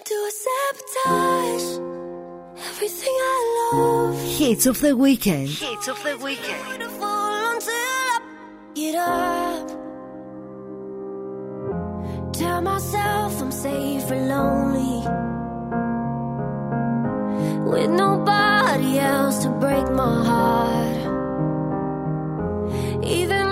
to a sabotage everything i love Hits of the weekend. Hits of the weekend. Get up. Tell myself I'm safe and lonely. With nobody else to break my heart. Even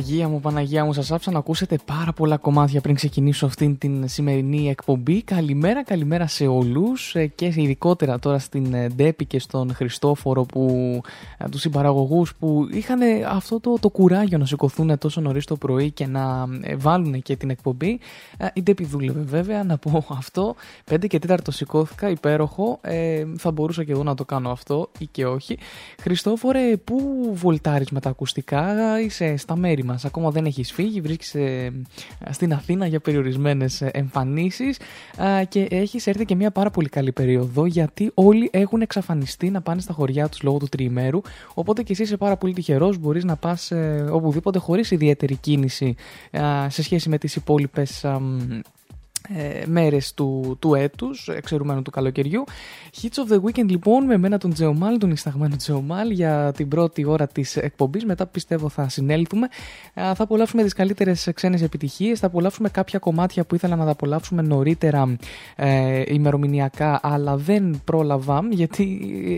Παναγία μου, Παναγία μου, σας άφησα να ακούσετε πάρα πολλά κομμάτια πριν ξεκινήσω αυτήν την σημερινή εκπομπή. Καλημέρα, καλημέρα σε όλους ε, και ειδικότερα τώρα στην ε, Ντέπη και στον Χριστόφορο που ε, τους συμπαραγωγούς που είχαν αυτό το, το κουράγιο να σηκωθούν τόσο νωρίς το πρωί και να ε, βάλουν και την εκπομπή. Ε, Η Ντέπη δούλευε βέβαια, να πω αυτό. 5 και 4 το σηκώθηκα, υπέροχο. Ε, θα μπορούσα και εγώ να το κάνω αυτό ή και όχι. Χριστόφορε, πού βολτάρεις με τα ακουστικά, είσαι στα μέρη μας, ακόμα δεν έχεις φύγει, βρίσκεσαι ε, στην Αθήνα για περιορισμένες ε, εμφανίσεις ε, και έχεις έρθει και μια πάρα πολύ καλή περίοδο γιατί όλοι έχουν εξαφανιστεί να πάνε στα χωριά τους λόγω του τριημέρου οπότε και εσύ είσαι πάρα πολύ τυχερός, μπορείς να πας ε, οπουδήποτε χωρίς ιδιαίτερη κίνηση ε, σε σχέση με τις υπόλοιπες αμ, ε, μέρες του, του έτους, εξαιρουμένου του καλοκαιριού. Hits of the Weekend λοιπόν με μένα τον Τζεωμάλ, τον ισταγμένο Τζεωμάλ για την πρώτη ώρα της εκπομπής. Μετά πιστεύω θα συνέλθουμε. Ε, θα απολαύσουμε τις καλύτερες ξένες επιτυχίες, θα απολαύσουμε κάποια κομμάτια που ήθελα να τα απολαύσουμε νωρίτερα ε, ημερομηνιακά αλλά δεν πρόλαβα γιατί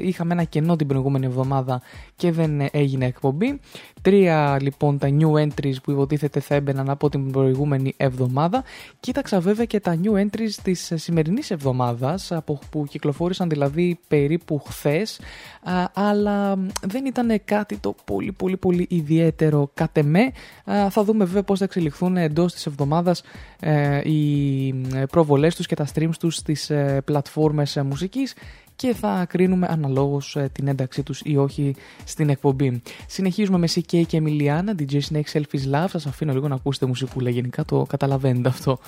είχαμε ένα κενό την προηγούμενη εβδομάδα και δεν έγινε εκπομπή. Τρία λοιπόν τα new entries που υποτίθεται θα έμπαιναν από την προηγούμενη εβδομάδα. Κοίταξα βέβαια και τα new entries της σημερινής εβδομάδας από που κυκλοφόρησαν δηλαδή περίπου χθες α, αλλά δεν ήταν κάτι το πολύ πολύ πολύ ιδιαίτερο κατ' εμέ. Α, θα δούμε βέβαια πώς θα εξελιχθούν εντός της εβδομάδας ε, οι προβολές τους και τα streams τους στις ε, πλατφόρμες ε, μουσικής και θα κρίνουμε αναλόγως ε, την ένταξή τους ή όχι στην εκπομπή. Συνεχίζουμε με CK και Emiliana, DJ Snake Selfies Love. Σας αφήνω λίγο να ακούσετε μουσικούλα γενικά, το καταλαβαίνετε αυτό.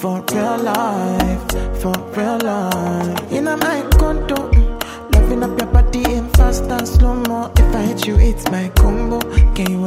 for real life, for real life. In a my condo, loving up your body in fast and slow mo. If I hit you, it's my combo. Can you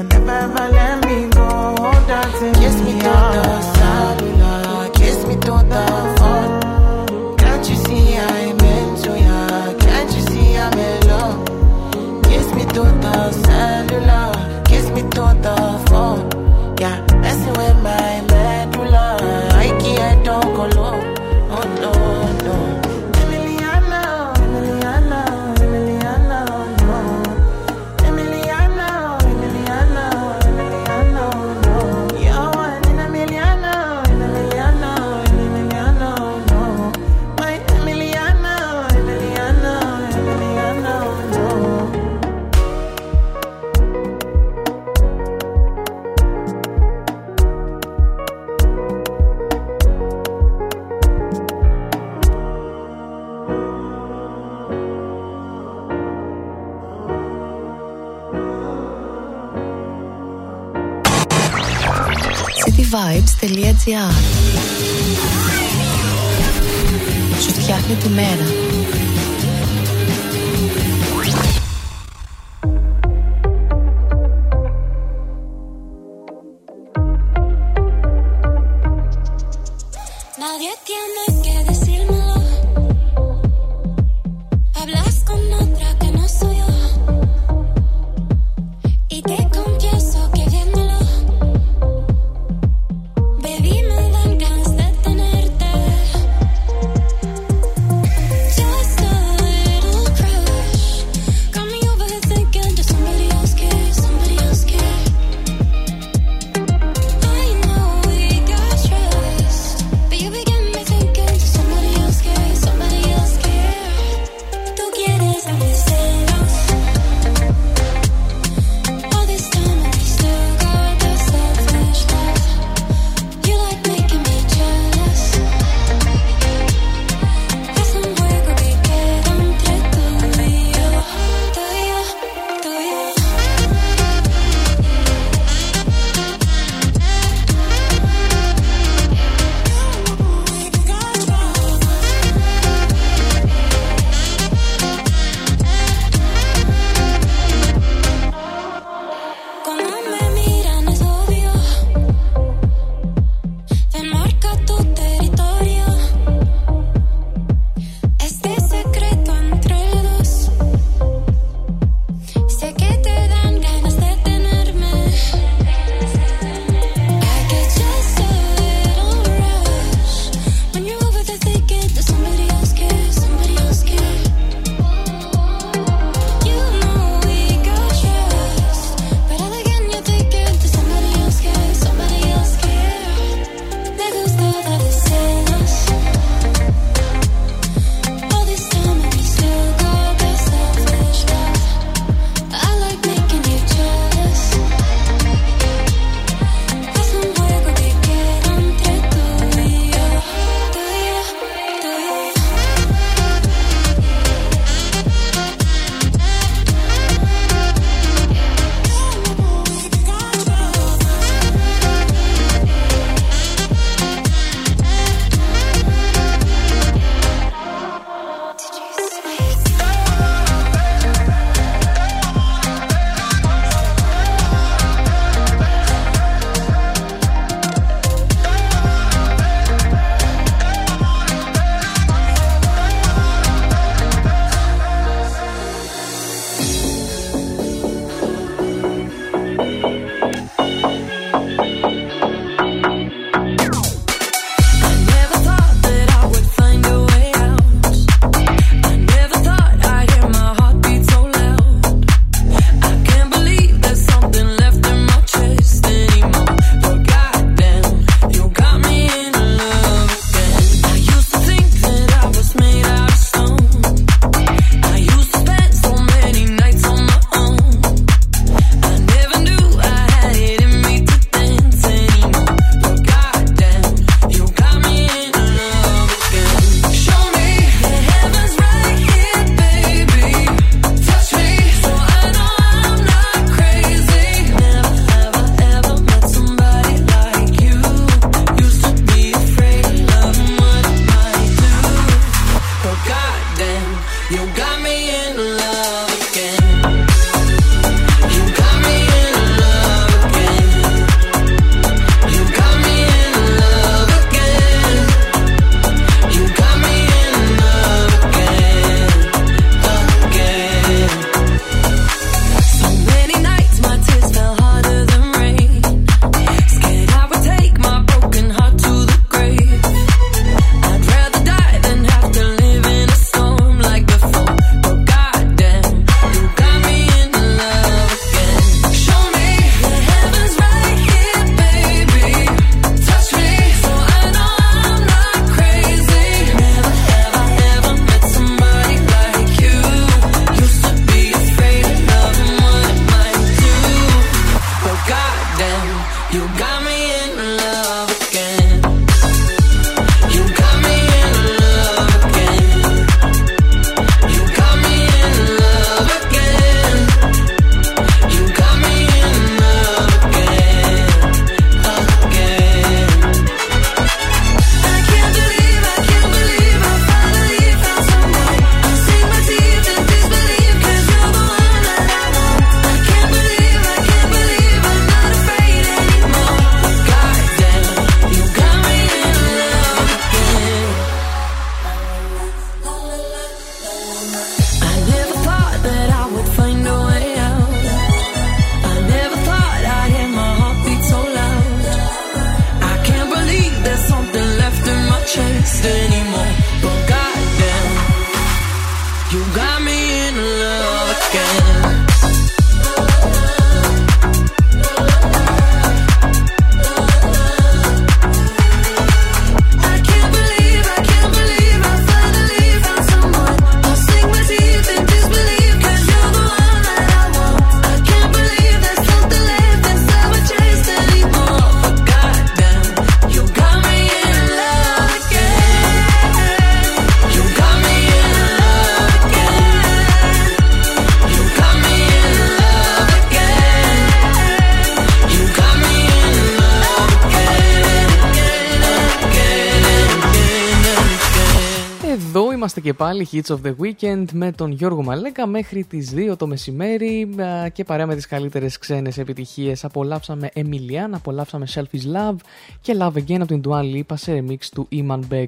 πάλι Hits of the Weekend με τον Γιώργο Μαλέκα μέχρι τις 2 το μεσημέρι και παρέα με τις καλύτερες ξένες επιτυχίες. Απολαύσαμε Emilian, απολαύσαμε Selfish Love και Love Again από την Dua Lipa σε remix του Iman Beck.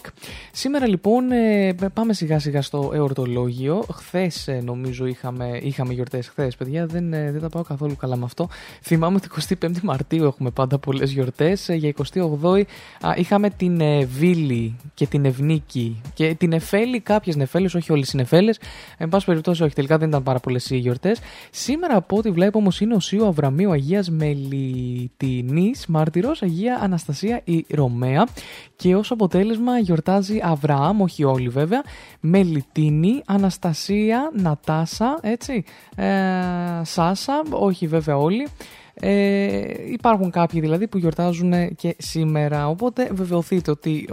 Σήμερα λοιπόν ε, πάμε σιγά σιγά στο εορτολόγιο. Χθες ε, νομίζω είχαμε, είχαμε γιορτές χθες, παιδιά, δεν, ε, δεν τα πάω καθόλου καλά με αυτό. Θυμάμαι ότι 25η Μαρτίου έχουμε πάντα πολλές γιορτές. Για 28η είχαμε την Βίλη και την Ευνίκη και την Νεφέλη, κάποιες Νεφέλες, όχι όλες οι Νεφέλες. Εν πάση περιπτώσει, όχι, τελικά δεν ήταν πάρα πολλές οι γιορτές. Σήμερα από ό,τι βλέπω όμως είναι ο Σίου Αβραμίου Αγίας Μελιτινής, μάρτυρος Αγία Αναστασία η Ρωμαία. Και ως αποτέλεσμα γιορτάζει Αβραάμ, όχι όλοι βέβαια, Μελιτίνη, Αναστασία, Νατάσα, έτσι, ε, Σάσα, όχι βέβαια όλοι. Ε, υπάρχουν κάποιοι δηλαδή που γιορτάζουν και σήμερα. Οπότε βεβαιωθείτε ότι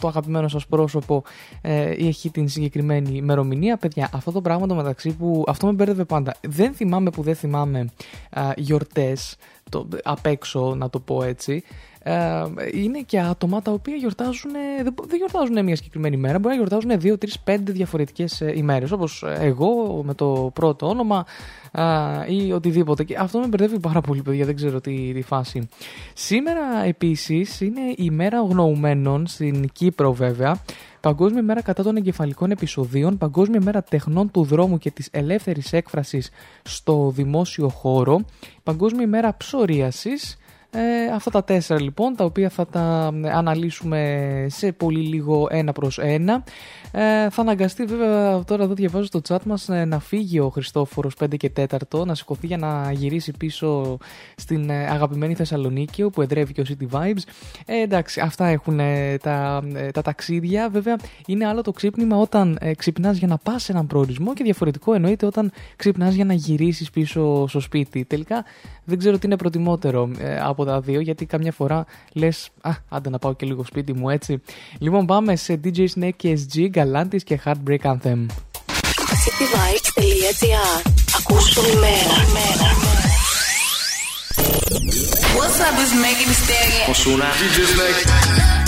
το αγαπημένο σας πρόσωπο ε, έχει την συγκεκριμένη ημερομηνία. Παιδιά, αυτό το πράγμα το μεταξύ που αυτό με μπέρδευε πάντα. Δεν θυμάμαι που δεν θυμάμαι ε, γιορτές το, απ' έξω να το πω έτσι ε, είναι και άτομα τα οποία γιορτάζουν, δεν, δεν γιορτάζουν μια συγκεκριμένη μέρα, μπορεί να γιορτάζουν δύο, τρεις, πέντε διαφορετικές ημέρες. Όπως εγώ με το πρώτο όνομα ή οτιδήποτε. Και αυτό με μπερδεύει πάρα πολύ, παιδιά, δεν ξέρω τι, τι φάση. Σήμερα επίσης είναι η μέρα γνωουμένων στην Κύπρο, βέβαια. Παγκόσμια μέρα κατά των εγκεφαλικών επεισοδίων, Παγκόσμια μέρα τεχνών του δρόμου και της ελεύθερης έκφρασης στο δημόσιο χώρο, Παγκόσμια μέρα ψωρίασης, ε, αυτά τα τέσσερα λοιπόν, τα οποία θα τα αναλύσουμε σε πολύ λίγο ένα προς ένα. Ε, θα αναγκαστεί βέβαια τώρα εδώ διαβάζω στο chat μας ε, να φύγει ο Χριστόφορος 5 και 4 να σηκωθεί για να γυρίσει πίσω στην ε, αγαπημένη Θεσσαλονίκη όπου εδρεύει και ο City Vibes. Ε, εντάξει, αυτά έχουν τα, τα ταξίδια. Βέβαια είναι άλλο το ξύπνημα όταν ε, ξυπνάς για να πας σε έναν προορισμό και διαφορετικό εννοείται όταν ξυπνάς για να γυρίσεις πίσω στο σπίτι. Τελικά δεν ξέρω τι είναι προτιμότερο ε, από τα δύο, γιατί καμιά φορά λες, Α, άντε να πάω και λίγο σπίτι μου έτσι. Λοιπόν, πάμε σε DJ Snake και SG, Galantis και Heartbreak Anthem. cityvibes.gr Ακούς ημέρα. What's up, it's Megan Thee Stallion. Οσούνα. DJ Snake.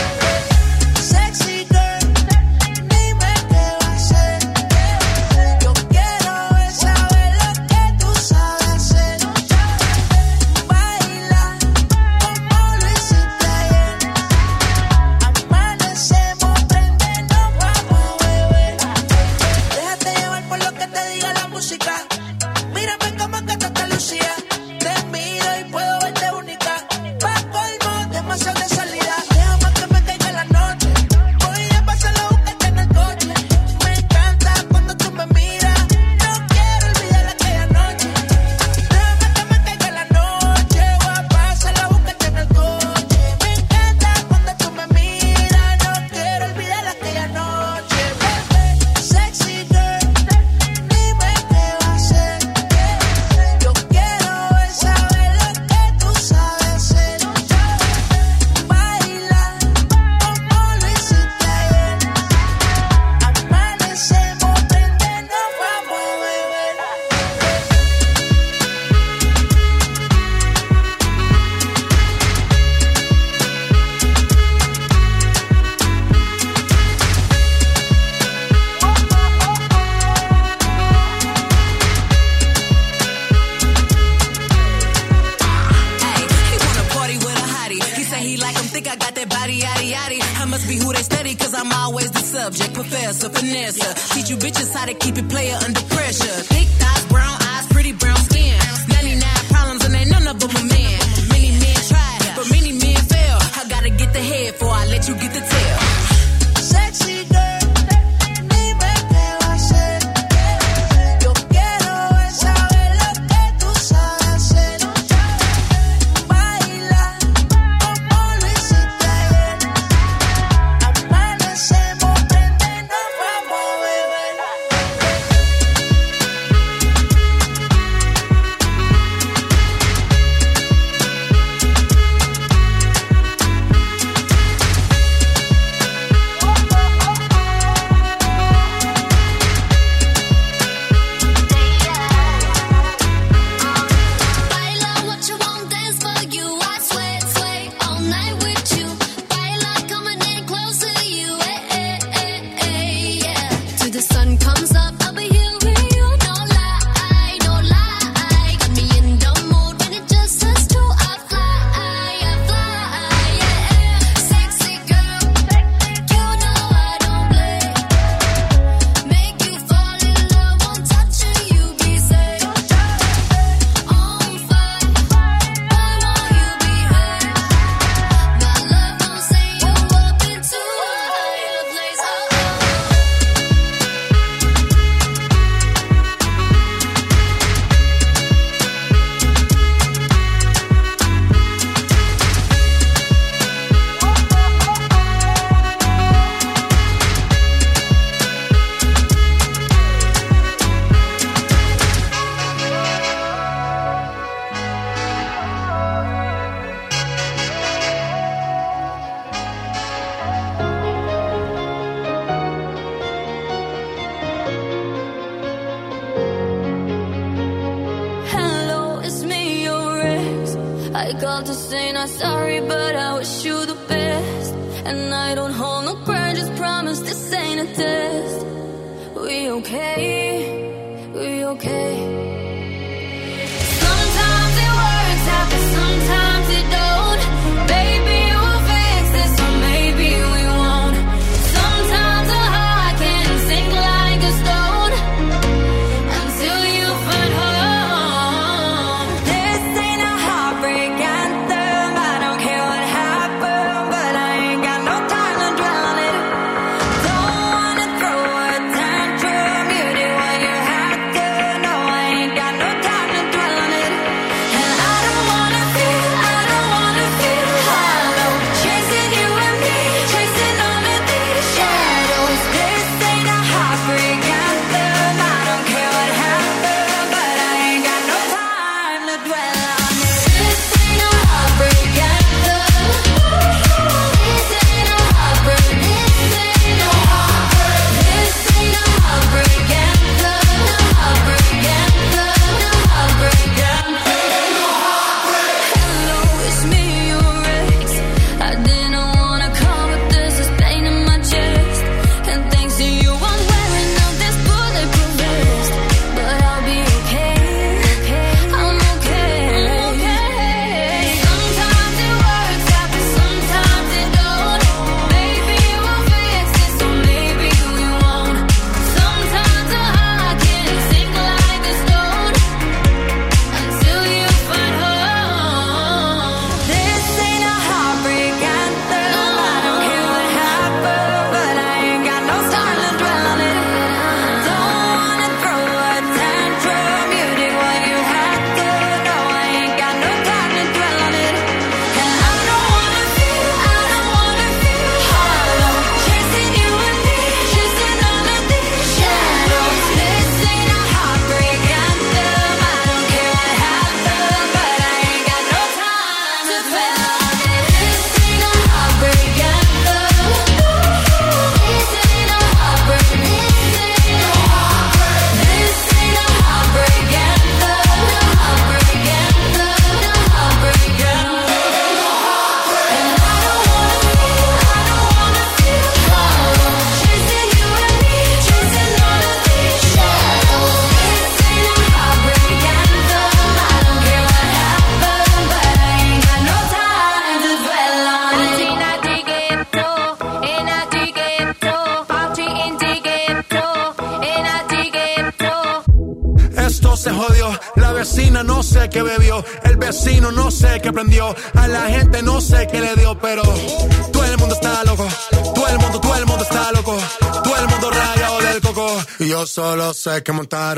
sabes que montada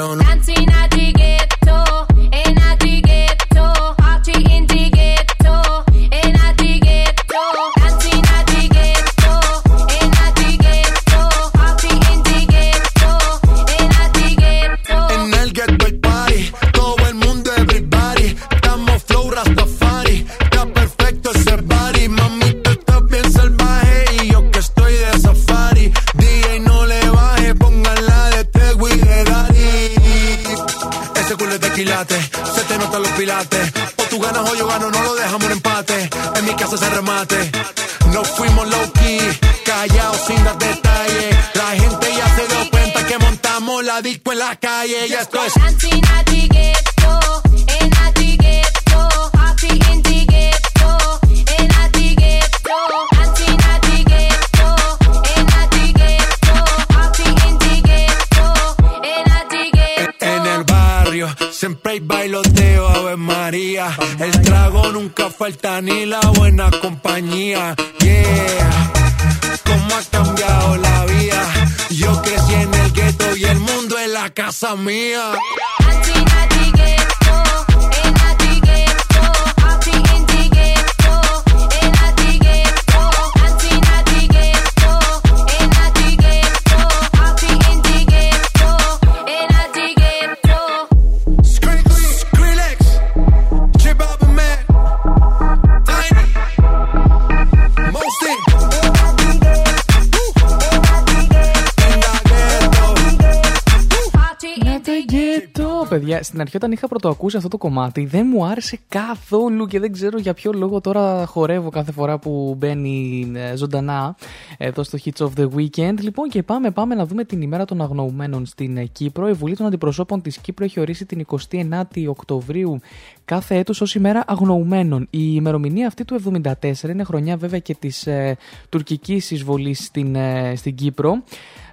αρχή, όταν είχα πρωτοακούσει αυτό το κομμάτι, δεν μου άρεσε καθόλου και δεν ξέρω για ποιο λόγο τώρα χορεύω κάθε φορά που μπαίνει ε, ζωντανά εδώ στο Hits of the Weekend. Λοιπόν, και πάμε, πάμε να δούμε την ημέρα των αγνοουμένων στην ε, Κύπρο. Η Βουλή των Αντιπροσώπων της Κύπρου έχει ορίσει την 29η Οκτωβρίου κάθε έτος ως ημέρα αγνοουμένων. Η ημερομηνία αυτή του 74 είναι χρονιά βέβαια και της ε, τουρκικής εισβολής στην, ε, στην Κύπρο.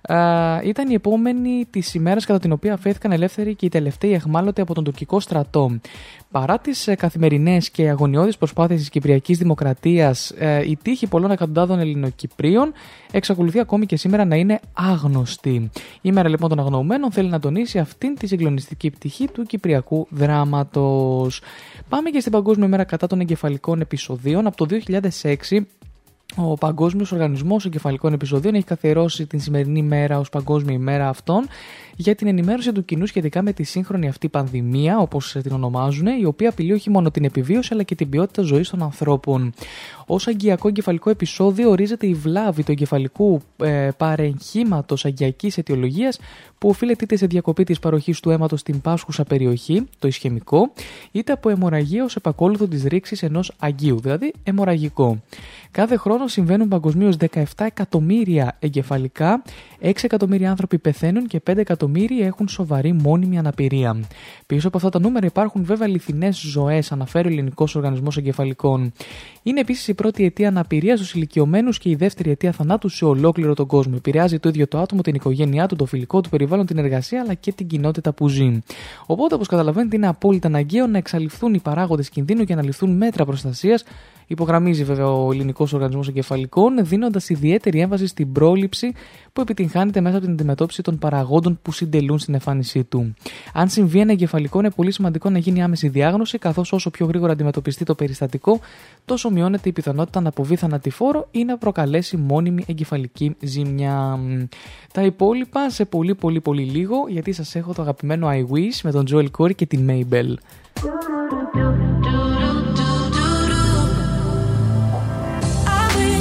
Ε, ήταν η επόμενη της ημέρας κατά την οποία αφέθηκαν ελεύθεροι και οι τελευταίοι εχμάλωτοι από τον τουρκικό στρατό. Παρά τις ε, καθημερινές και αγωνιώδεις προσπάθειες της Κυπριακής Δημοκρατίας, ε, η τύχη πολλών εκατοντάδων Ελληνοκυπρίων εξακολουθεί ακόμη και σήμερα να είναι άγνωστη. Η μέρα λοιπόν των αγνοωμένων θέλει να τονίσει αυτήν τη συγκλονιστική πτυχή του κυπριακού δράματος. Πάμε και στην Παγκόσμια ημέρα κατά των εγκεφαλικών επεισοδίων. Από το 2006 ο Παγκόσμιος Οργανισμός Εγκεφαλικών Επεισοδίων έχει καθιερώσει την σημερινή μέρα ως Παγκόσμια ημέρα αυτών για την ενημέρωση του κοινού σχετικά με τη σύγχρονη αυτή πανδημία, όπως την ονομάζουν, η οποία απειλεί όχι μόνο την επιβίωση αλλά και την ποιότητα ζωής των ανθρώπων. Ω αγκιακό εγκεφαλικό επεισόδιο ορίζεται η βλάβη του εγκεφαλικού ε, παρεγχήματο αγκιακής αιτιολογίας που οφείλεται είτε σε διακοπή της παροχής του αίματος στην πάσχουσα περιοχή, το ισχυμικό, είτε από αιμορραγία ως επακόλουθο της ρήξης ενός αγκίου, δηλαδή αιμορραγικό. Κάθε χρόνο συμβαίνουν παγκοσμίως 17 εκατομμύρια εγκεφαλικά, 6 εκατομμύρια άνθρωποι πεθαίνουν και 5 εκατομμύρια έχουν σοβαρή μόνιμη αναπηρία. Πίσω από αυτά τα νούμερα υπάρχουν βέβαια αληθινές ζωές, αναφέρει ο Ελληνικός Οργανισμός Εγκεφαλικών. Είναι επίσης η πρώτη αιτία αναπηρίας στους ηλικιωμένους και η δεύτερη αιτία θανάτου σε ολόκληρο τον κόσμο. Επηρεάζει το ίδιο το άτομο, την οικογένειά του, το φιλικό του περιβάλλον, την εργασία αλλά και την κοινότητα που ζει. Οπότε, όπως καταλαβαίνετε, είναι απόλυτα αναγκαίο να εξαλειφθούν οι παράγοντες κινδύνου και να ληφθούν μέτρα προστασίας Υπογραμμίζει βέβαια ο Ελληνικός Οργανισμός Εγκεφαλικών, δίνοντας ιδιαίτερη έμβαση στην πρόληψη που επιτυγχάνεται μέσα από την αντιμετώπιση των παραγόντων που συντελούν στην εμφάνισή του. Αν συμβεί ένα εγκεφαλικό, είναι πολύ σημαντικό να γίνει άμεση διάγνωση, καθώς όσο πιο γρήγορα αντιμετωπιστεί το περιστατικό, τόσο μειώνεται η πιθανότητα να αποβεί θανατηφόρο ή να προκαλέσει μόνιμη εγκεφαλική ζημιά. Τα υπόλοιπα σε πολύ πολύ πολύ λίγο, γιατί σας έχω το αγαπημένο I Wish με τον Joel Corey και την Maybell.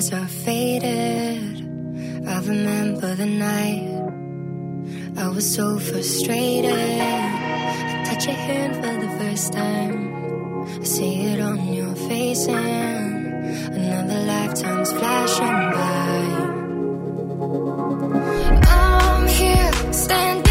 stars are faded. I remember the night I was so frustrated. I touch your hand for the first time. I see it on your face, and another lifetime's flashing by. I'm here standing.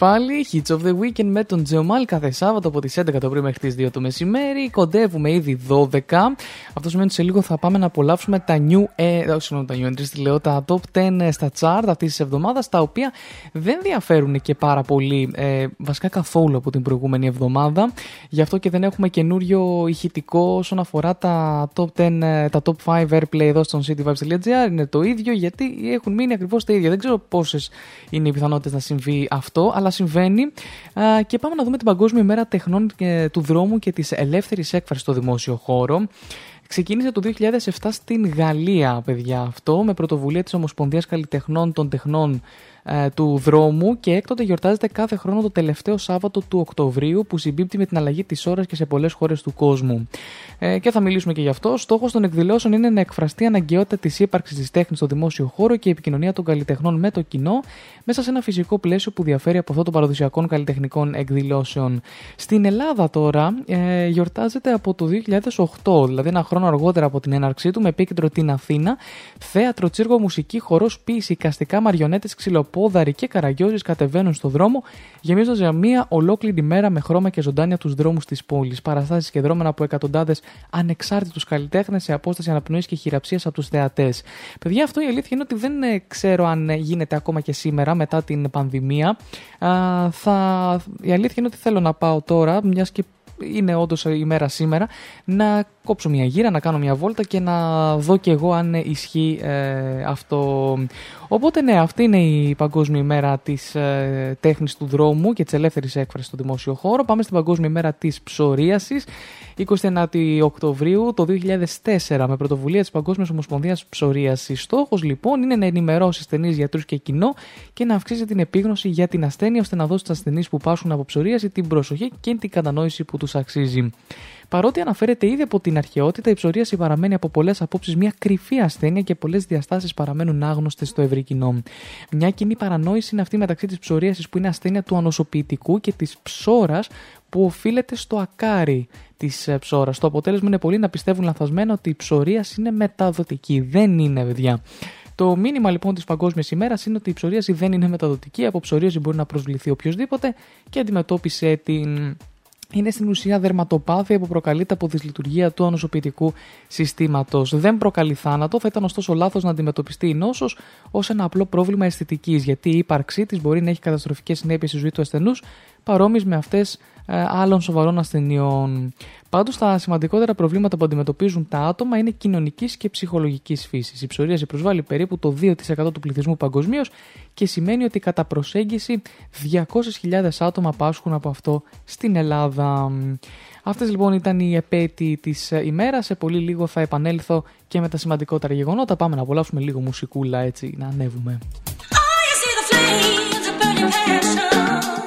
Πάλι. Hits of the Weekend με τον Τζεωμάλ κάθε Σάββατο από τις 11 το πρωί μέχρι τις 2 το μεσημέρι. Κοντεύουμε ήδη 12. Αυτό σημαίνει ότι σε λίγο θα πάμε να απολαύσουμε τα new, ε, όχι, συγγνώμη, τα new entries, τη λέω, τα top 10 στα chart αυτής της εβδομάδας, τα οποία δεν διαφέρουν και πάρα πολύ, ε, βασικά καθόλου από την προηγούμενη εβδομάδα. Γι' αυτό και δεν έχουμε καινούριο ηχητικό όσον αφορά τα top 10, ε, τα top 5 airplay εδώ στον cityvibes.gr. Είναι το ίδιο γιατί έχουν μείνει ακριβώς τα ίδια. Δεν ξέρω πόσες είναι οι πιθανότητες να συμβεί αυτό, αλλά συμβαίνει. Α, και πάμε να δούμε την Παγκόσμια ημέρα τεχνών και- του δρόμου και της ελεύθερης έκφρασης στο δημόσιο χώρο. Ξεκίνησε το 2007 στην Γαλλία, παιδιά, αυτό, με πρωτοβουλία της Ομοσπονδίας Καλλιτεχνών των Τεχνών ε, του δρόμου και έκτοτε γιορτάζεται κάθε χρόνο το τελευταίο Σάββατο του Οκτωβρίου που συμπίπτει με την αλλαγή της ώρας και σε πολλές χώρες του κόσμου. Ε, και θα μιλήσουμε και γι' αυτό. Στόχος των εκδηλώσεων είναι να εκφραστεί η αναγκαιότητα της ύπαρξης της τέχνης στο δημόσιο χώρο και η επικοινωνία των καλλιτεχνών με το κοινό μέσα σε ένα φυσικό πλαίσιο που διαφέρει από αυτό των παραδοσιακών καλλιτεχνικών εκδηλώσεων. Στην Ελλάδα τώρα ε, γιορτάζεται από το 2008, δηλαδή ένα χρόνο αργότερα από την έναρξή του, με επίκεντρο την Αθήνα. Θέατρο, τσίρκο, μουσική, χορός, ποίηση, καστικά, μαριονέτες, ξυλοπόδαροι και καραγκιόζη κατεβαίνουν στο δρόμο, γεμίζοντας για μία ολόκληρη μέρα με χρώμα και ζωντάνια τους δρόμους της πόλης. Παραστάσεις και δρόμενα από εκατοντάδες ανεξάρτητους καλλιτέχνες σε απόσταση αναπνοής και χειραψίας από τους θεατές. Παιδιά, αυτό η αλήθεια είναι ότι δεν ε, ξέρω αν ε, γίνεται ακόμα και σήμερα μετά την πανδημία. Α, θα... Η αλήθεια είναι ότι θέλω να πάω τώρα, μιας και είναι όντως η μέρα σήμερα, να κόψω μια γύρα, να κάνω μια βόλτα και να δω και εγώ αν ισχύει ε, αυτό. Οπότε ναι, αυτή είναι η Παγκόσμια ημέρα της ε, τέχνης του δρόμου και της ελεύθερης έκφρασης στο δημόσιο χώρο. Πάμε στην Παγκόσμια ημέρα της ψωρίασης, 29 Οκτωβρίου το 2004 με πρωτοβουλία της Παγκόσμιας Ομοσπονδίας Ψωρίασης. Στόχος λοιπόν είναι να ενημερώσει ασθενείς γιατρούς και κοινό και να αυξήσει την επίγνωση για την ασθένεια ώστε να δώσει στους ασθενείς που πάσχουν από ψωρίαση την προσοχή και την κατανόηση που τους αξίζει. Παρότι αναφέρεται ήδη από την αρχαιότητα, η ψωρίαση παραμένει από πολλές απόψεις μια κρυφή ασθένεια και πολλές διαστάσεις παραμένουν άγνωστες στο ευρύ κοινό. Μια κοινή παρανόηση είναι αυτή μεταξύ της ψωρίασης που είναι ασθένεια του ανοσοποιητικού και της ψώρας που οφείλεται στο ακάρι της ψώρας. Το αποτέλεσμα είναι πολλοί να πιστεύουν λαθασμένα ότι η ψωρίαση είναι μεταδοτική. Δεν είναι, παιδιά. Το μήνυμα λοιπόν της Παγκόσμιας ημέρας είναι ότι η ψωρίαση δεν είναι μεταδοτική. Από ψωρίαση μπορεί να προσβληθεί οποιοδήποτε και αντιμετώπισε την είναι στην ουσία δερματοπάθεια που προκαλείται από δυσλειτουργία του ανοσοποιητικού συστήματος. Δεν προκαλεί θάνατο, θα ήταν ωστόσο λάθος να αντιμετωπιστεί η νόσος ως ένα απλό πρόβλημα αισθητικής, γιατί η ύπαρξή της μπορεί να έχει καταστροφικές συνέπειες στη ζωή του ασθενούς, παρόμοιες με αυτές άλλων σοβαρών ασθενειών. Πάντως, τα σημαντικότερα προβλήματα που αντιμετωπίζουν τα άτομα είναι κοινωνικής και ψυχολογικής φύσης. Η ψωρίαση προσβάλλει περίπου το 2% του πληθυσμού παγκοσμίως και σημαίνει ότι κατά προσέγγιση 200.000 άτομα πάσχουν από αυτό στην Ελλάδα. Αυτές λοιπόν ήταν οι επέτειοι της ε, ημέρας. Σε πολύ λίγο θα επανέλθω και με τα σημαντικότερα γεγονότα. Πάμε να απολαύσουμε λίγο μουσικούλα έτσι να ανέβουμε. What you know is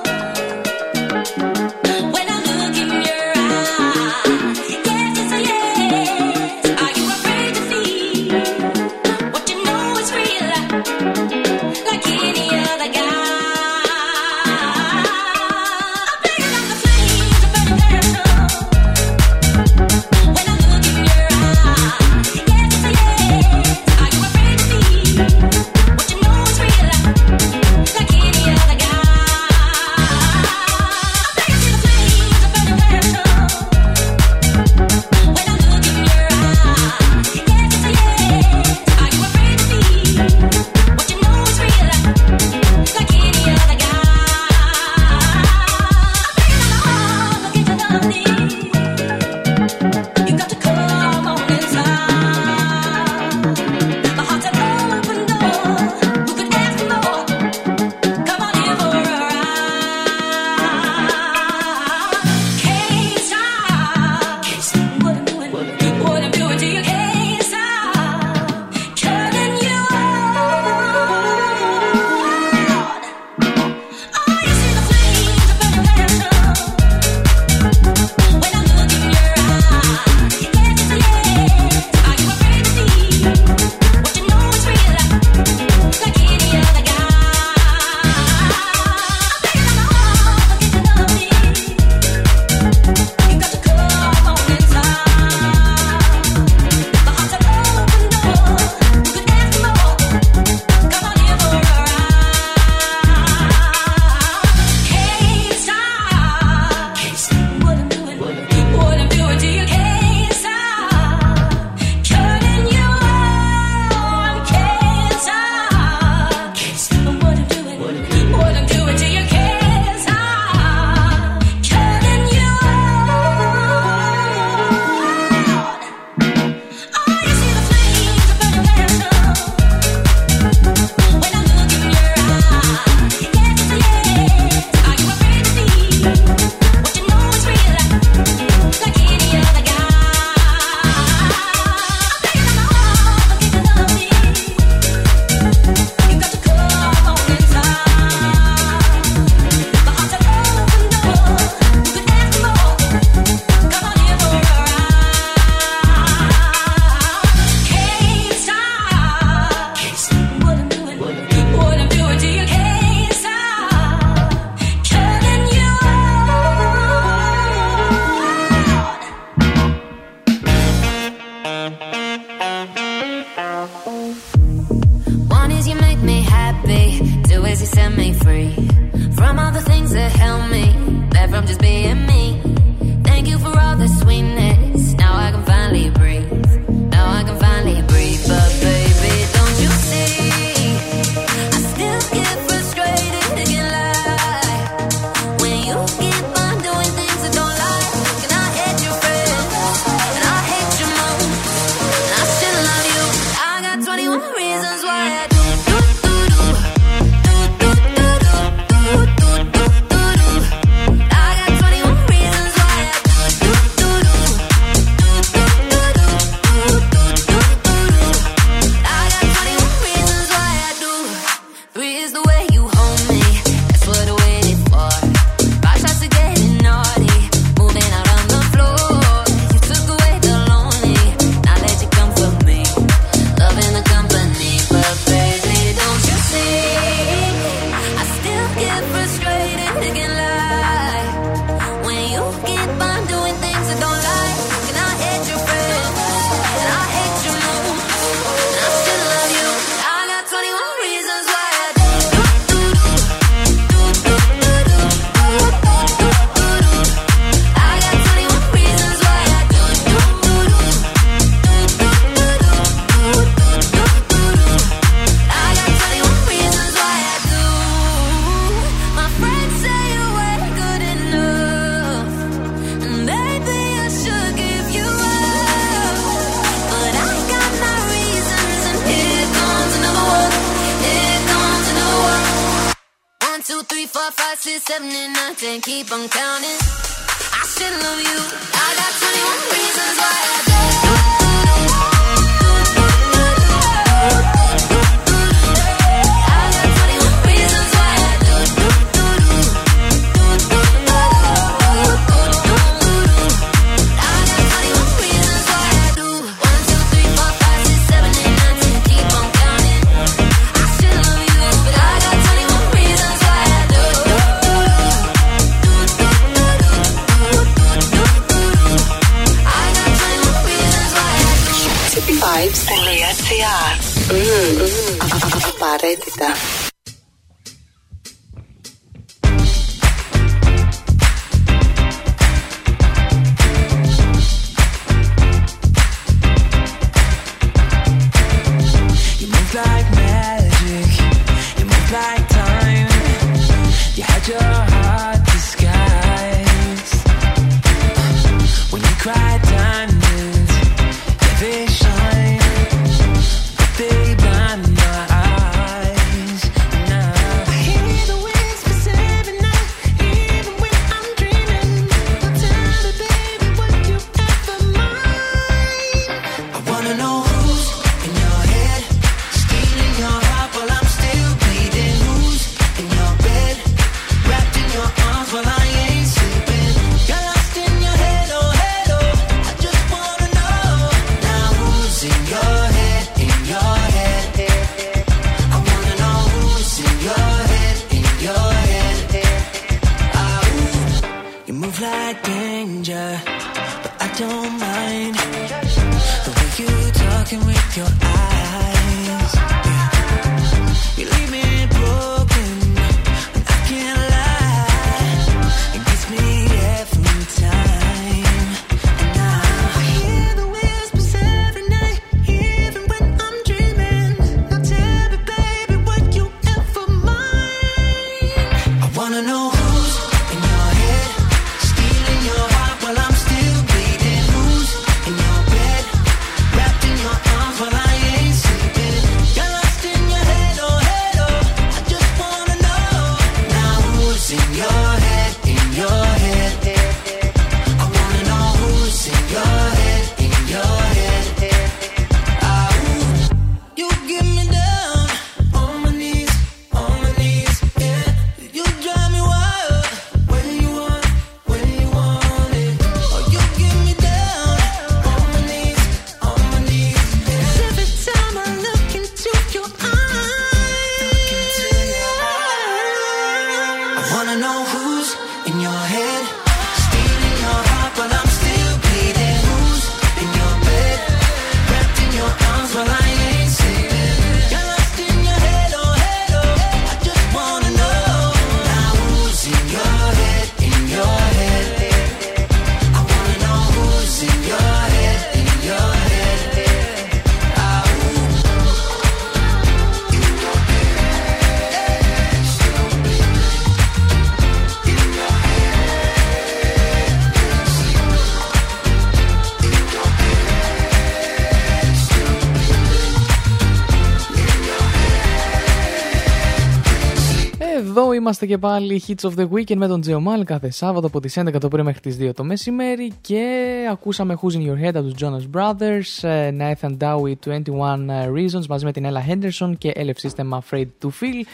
είμαστε και πάλι Hits of the Weekend με τον Τζεωμάλ κάθε Σάββατο από τις 11 το πρωί μέχρι τις 2 το μεσημέρι και ακούσαμε Who's in Your Head από τους Jonas Brothers, ε, Nathan Dowie 21 Reasons μαζί με την Ella Henderson και LF System Afraid to Feel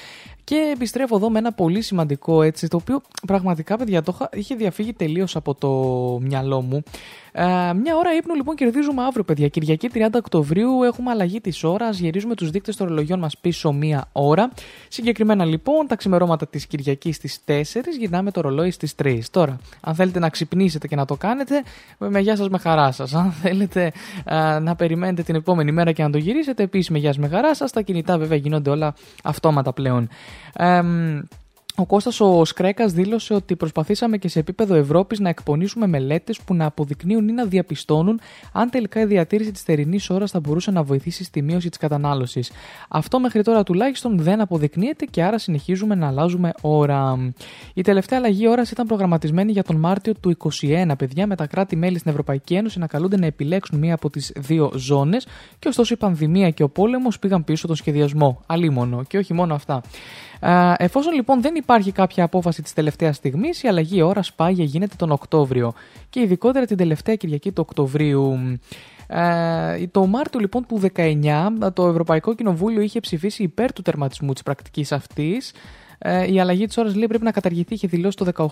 και επιστρέφω εδώ με ένα πολύ σημαντικό έτσι, το οποίο πραγματικά, παιδιά, το είχα- είχε διαφύγει τελείως από το μυαλό μου. Ε, μια ώρα ύπνου λοιπόν κερδίζουμε αύριο, παιδιά. Κυριακή 30 Οκτωβρίου έχουμε αλλαγή της ώρας. Γυρίζουμε τους δείκτες των ρολογιών μας πίσω μία ώρα. Συγκεκριμένα λοιπόν, τα ξημερώματα της Κυριακής στις 4 γυρνάμε το ρολόι στις 3. Τώρα, αν θέλετε να ξυπνήσετε και να το κάνετε, με γεια σας με χαρά σας. Αν θέλετε ε, να περιμένετε την επόμενη μέρα και να το γυρίσετε, επίσης με γεια σας με χαρά σας. Τα κινητά βέβαια γίνονται όλα αυτόματα πλέον. Εμ, ο Κώστας ο Σκρέκας δήλωσε ότι προσπαθήσαμε και σε επίπεδο Ευρώπης να εκπονήσουμε μελέτες που να αποδεικνύουν ή να διαπιστώνουν αν τελικά η διατήρηση της θερινής ώρας θα μπορούσε να βοηθήσει στη μείωση της κατανάλωσης. Αυτό μέχρι τώρα τουλάχιστον δεν αποδεικνύεται και άρα συνεχίζουμε να αλλάζουμε ώρα. Η τελευταία αλλαγή ώρας ήταν προγραμματισμένη για τον Μάρτιο του 2021, παιδιά, με τα κράτη-μέλη στην Ευρωπαϊκή Ένωση να καλούνται να επιλέξουν μία από τις δύο ζώνες και ωστόσο η πανδημία και ο πόλεμος πήγαν πίσω τον σχεδιασμό. Αλίμονο. Και όχι μόνο αυτά. Α, Εφόσον λοιπόν δεν υπάρχει κάποια απόφαση της τελευταίας στιγμής, η αλλαγή ώρας πάγια γίνεται τον Οκτώβριο και ειδικότερα την τελευταία Κυριακή του Οκτωβρίου. Ε, το Μάρτιο λοιπόν του 19 το Ευρωπαϊκό Κοινοβούλιο είχε ψηφίσει υπέρ του τερματισμού της πρακτικής αυτής ε, η αλλαγή της ώρας λέει πρέπει να καταργηθεί, είχε δηλώσει το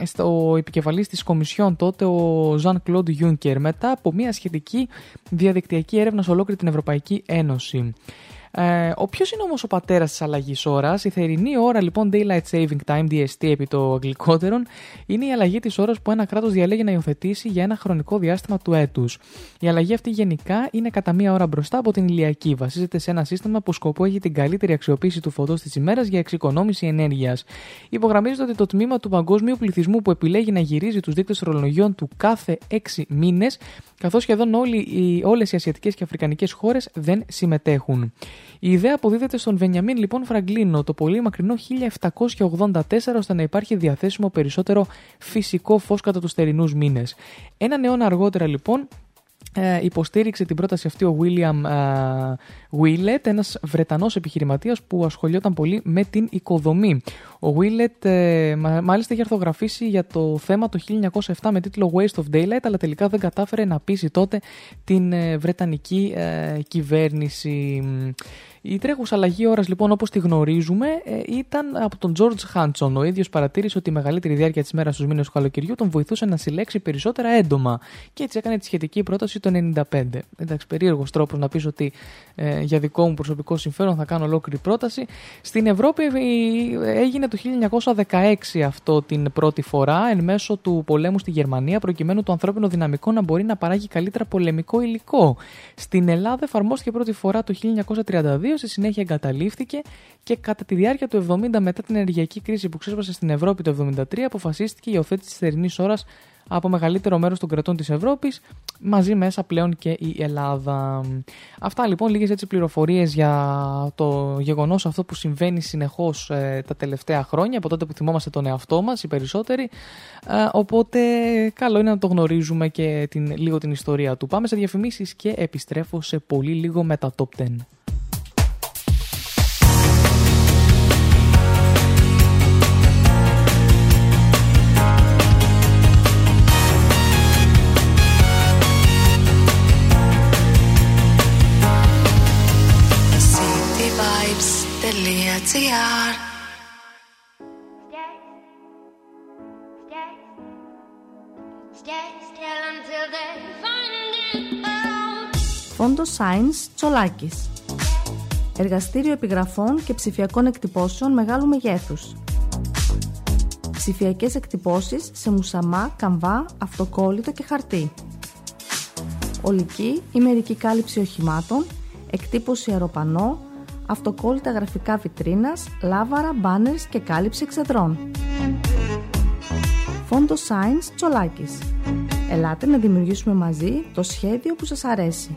18 στο επικεφαλής της Κομισιόν τότε ο Ζαν Κλοντ Γιούνκερ μετά από μια σχετική διαδικτυακή έρευνα σε ολόκληρη την Ευρωπαϊκή Ένωση. Ε, ο ποιος είναι όμως ο πατέρας της αλλαγής ώρας, η θερινή ώρα λοιπόν Daylight Saving Time, DST επί το αγγλικότερον, είναι η αλλαγή της ώρας που ένα κράτος διαλέγει να υιοθετήσει για ένα χρονικό διάστημα του έτους. Η αλλαγή αυτή γενικά είναι κατά μία ώρα μπροστά από την ηλιακή. Βασίζεται σε ένα σύστημα που σκοπό έχει την καλύτερη αξιοποίηση του φωτός της ημέρας για εξοικονόμηση ενέργειας. Υπογραμμίζεται ότι το τμήμα του παγκόσμιου πληθυσμού που επιλέγει να γυρίζει τους δείκτες ρολογιών του κάθε 6 μήνες, καθώς σχεδόν όλοι οι, όλες οι ασιατικές και αφρικανικές χώρες δεν συμμετέχουν. Η ιδέα αποδίδεται στον Βενιαμίν λοιπόν Φραγκλίνο το πολύ μακρινό 1784 ώστε να υπάρχει διαθέσιμο περισσότερο φυσικό φως κατά τους θερινούς μήνες. Έναν αιώνα αργότερα λοιπόν ε, υποστήριξε την πρόταση αυτή ο William ε, Willett, ένας Βρετανός επιχειρηματίας που ασχολιόταν πολύ με την οικοδομή. Ο Willett ε, μα- μάλιστα είχε αρθογραφήσει για το θέμα το 1907 με τίτλο Waste of Daylight, αλλά τελικά δεν κατάφερε να πείσει τότε την ε, Βρετανική ε, κυβέρνηση. Η τρέχουσα αλλαγή ώρας, λοιπόν, όπως τη γνωρίζουμε, ε, ήταν από τον George Hanson. Ο ίδιος παρατήρησε ότι η μεγαλύτερη διάρκεια της μέρας στου μήνες του καλοκαιριού τον βοηθούσε να συλλέξει περισσότερα έντομα. Και έτσι έκανε τη σχετική πρόταση το 95. Εντάξει, περίεργος τρόπος να πεις ότι ε, για δικό μου προσωπικό συμφέρον θα κάνω ολόκληρη πρόταση. Στην Ευρώπη ε, έγινε το 1916 αυτό την πρώτη φορά εν μέσω του πολέμου στη Γερμανία προκειμένου το ανθρώπινο δυναμικό να μπορεί να παράγει καλύτερα πολεμικό υλικό. Στην Ελλάδα εφαρμόστηκε πρώτη φορά το 1932, στη συνέχεια εγκαταλείφθηκε και κατά τη διάρκεια του 70 μετά την ενεργειακή κρίση που ξέσπασε στην Ευρώπη το 1973 αποφασίστηκε η υιοθέτηση της θερινής ώρας από μεγαλύτερο μέρος των κρατών της Ευρώπης μαζί μέσα πλέον και η Ελλάδα. Αυτά λοιπόν λίγες έτσι πληροφορίες για το γεγονός αυτό που συμβαίνει συνεχώς ε, τα τελευταία χρόνια από τότε που θυμόμαστε τον εαυτό μας οι περισσότεροι ε, οπότε καλό είναι να το γνωρίζουμε και την, λίγο την ιστορία του. Πάμε σε διαφημίσεις και επιστρέφω σε πολύ λίγο με τα top 10. Φόντο Science Τσολάκης. Εργαστήριο επιγραφών και ψηφιακών εκτυπώσεων μεγάλου μεγέθους. Ψηφιακές εκτυπώσεις σε μουσαμά, καμβά, αυτοκόλλητο και χαρτί. Ολική ή μερική κάλυψη οχημάτων, εκτύπωση αεροπανό, αυτοκόλλητα γραφικά βιτρίνας, λάβαρα, μπάνερς και κάλυψη εξεδρών. Φόντο Science Τσολάκης. Ελάτε να δημιουργήσουμε μαζί το σχέδιο που σας αρέσει.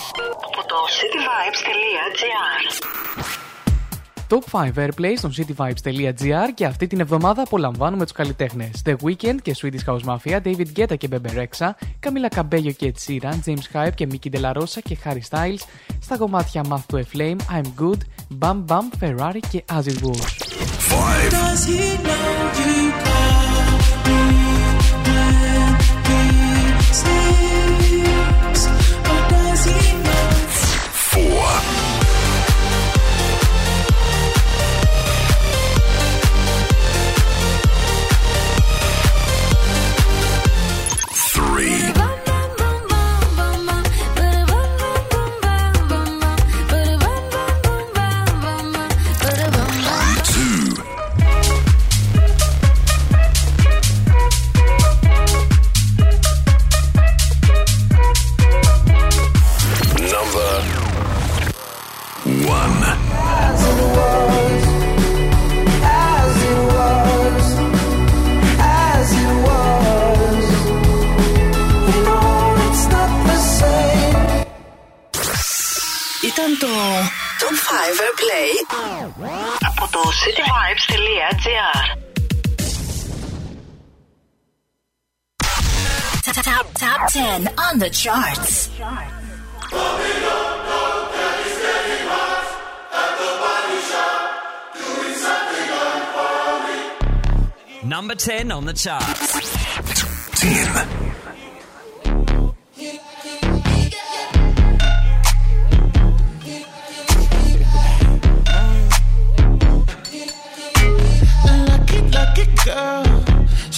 από το cityvibes.gr Top 5 Airplay στο cityvibes.gr και αυτή την εβδομάδα απολαμβάνουμε του καλλιτέχνε The Weeknd και Swedish House Mafia, David Guetta και Bebe Rexha, Camila Cabello και Ed Sheeran, James Hype και Mickey De La Rosa και Harry Styles, στα κομμάτια Math to a Flame, I'm Good, Bam Bam, Ferrari και As It Was. Does Ήταν το Top 5 Airplay από το cityvibes.gr Top, top 10 on the charts. Number 10 on the charts. 10.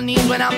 My knees when I'm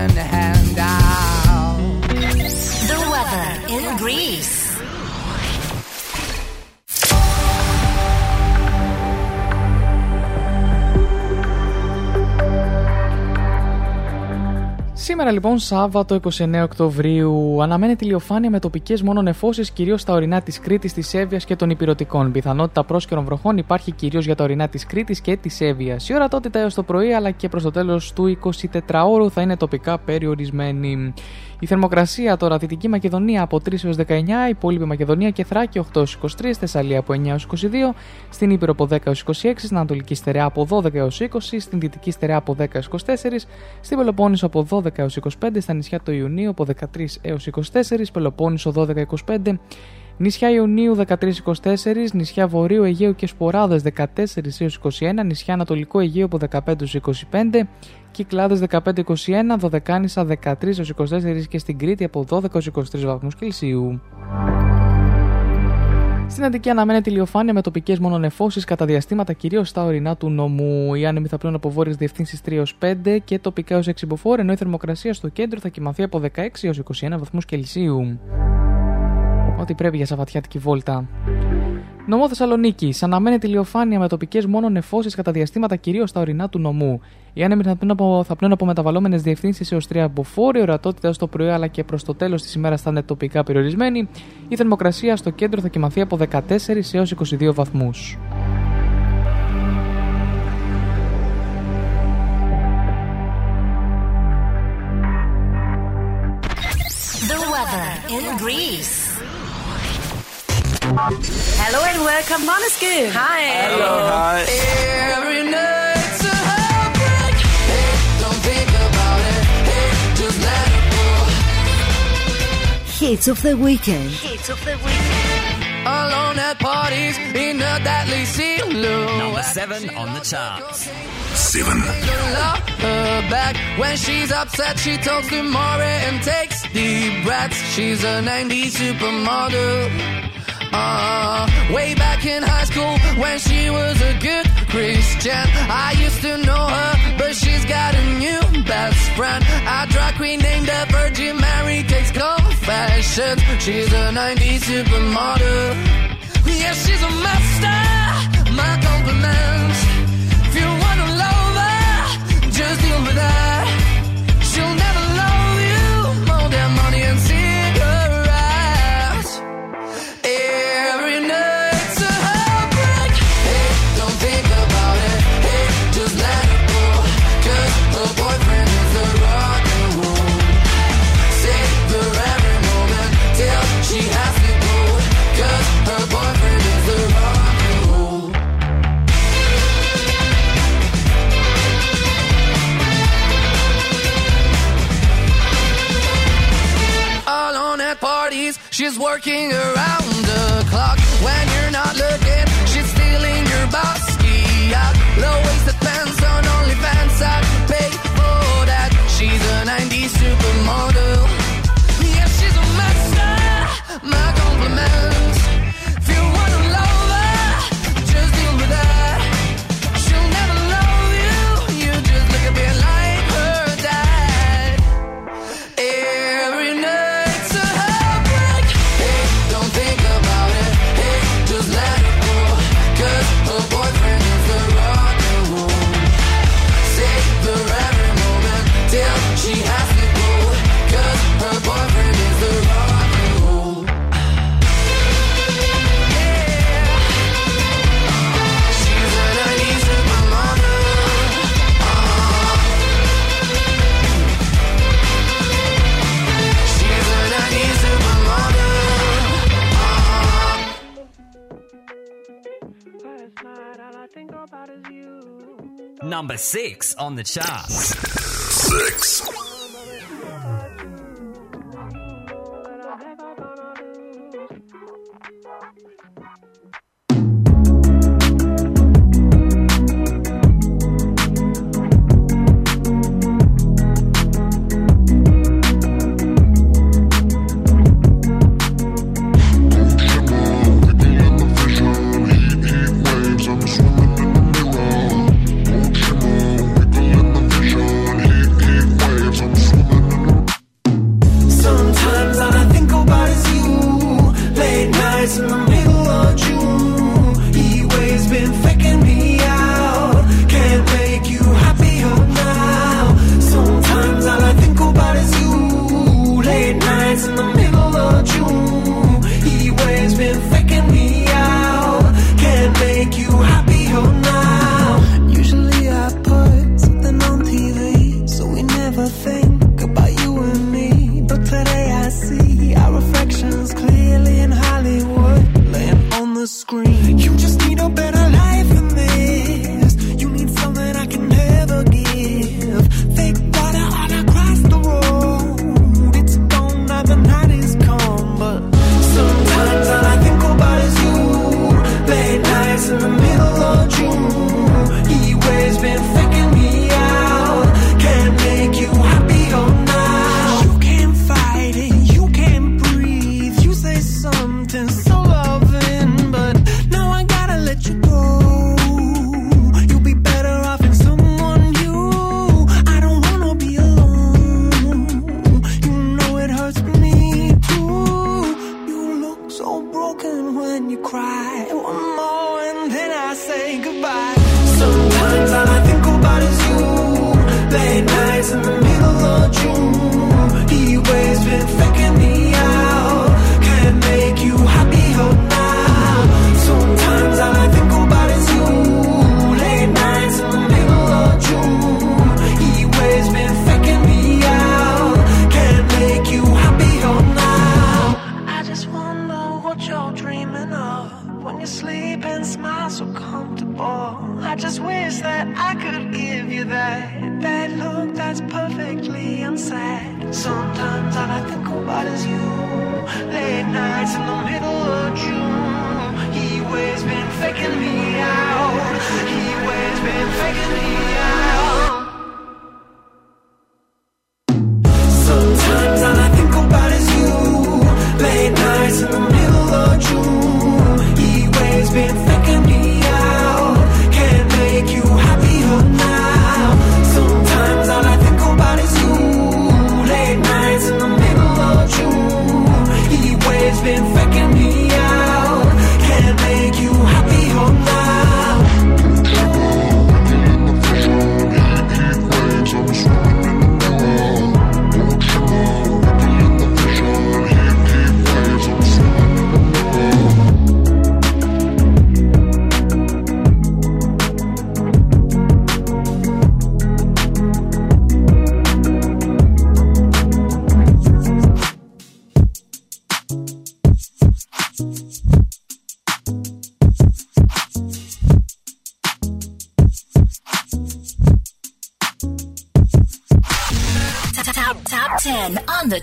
And to Σήμερα λοιπόν, Σάββατο 29 Οκτωβρίου, αναμένεται ηλιοφάνεια με τοπικές μόνο νεφώσεις κυρίως στα ωρινά της Κρήτης, της Εύβοιας και των Υπηρωτικών. Πιθανότητα πρόσκαιρων βροχών υπάρχει κυρίως για τα ωρινά της Κρήτης και της Εύβοιας. Η ορατότητα έως το πρωί αλλά και προς το τέλος του 24ωρου θα είναι τοπικά περιορισμένη. Η θερμοκρασία τώρα Δυτική Μακεδονία από 3 έως 19, υπόλοιπη Μακεδονία και Θράκη 8 έως 23, Θεσσαλία από 9 έως 22, στην Ήπειρο από 10 έως 26, στην Ανατολική Στερεά από 12 έως 20, στην Δυτική Στερεά από 10 έως 24, στην Πελοπόννησο από 12 έως 25, στα νησιά του Ιουνίου από 13 έως 24, Πελοπόννησο 12-25, Νησιά Ιουνίου 13-24, νησιά Βορείου Αιγαίου και Σποράδες 14 έως 21, νησιά Ανατολικό Αιγαίο από 15 έως 25, Κυκλάδες 15-21, Δωδεκάνησα 13 έως 24 και στην Κρήτη από 12 έως 23 βαθμούς Κελσίου. Στην Αττική αναμένεται ηλιοφάνεια με τοπικές μονονεφώσεις κατά διαστήματα κυρίως στα ορεινά του νομού. Οι άνεμοι θα πλέον από βόρειες διευθύνσεις 3 5 και τοπικά έως 6 μποφόρ, ενώ η θερμοκρασία στο κέντρο θα κοιμαθεί από 16 έως 21 βαθμούς Κελσίου. Ό,τι πρέπει για σαβατιάτικη βόλτα. Νομό Θεσσαλονίκη. Αναμένεται ηλιοφάνεια με τοπικές μόνο νεφώσεις κατά διαστήματα κυρίως στα ορεινά του νομού. Οι άνεμοι θα πλέον από, θα πλέον από μεταβαλλόμενες διευθύνσεις έω 3 μποφόρ. Η ορατότητα έως το πρωί αλλά και προς το τέλος της ημέρας θα είναι τοπικά περιορισμένη. Η θερμοκρασία στο κέντρο θα κοιμαθεί από 14 έως 22 βαθμούς. The weather in Greece. Hello and welcome, Monoscoop. Hi. Hello, hi. Every night's a heartbreak. Hey, don't think about it. Hey, just let it go. Hits of the weekend. Hits of the weekend. Alone at parties in a deadly silhouette. Number seven on the charts. Seven. Love her back when she's upset. She talks to Maury and takes deep breaths. She's a 90s supermodel. Uh, way back in high school when she was a good Christian. I used to know her, but she's got a new best friend. A drag queen named the Virgin Mary takes confessions. She's a 90s supermodel. Yeah, she's a master. My compliments. If you wanna love her, just deal with her. is working around Number six on the charts. Six.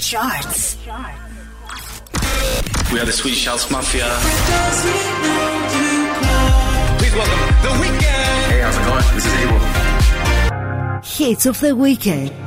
Charts. We are the Swedish House Mafia. Please welcome The Weeknd. Hey, how's it going? This is Abel. Hits of the weekend.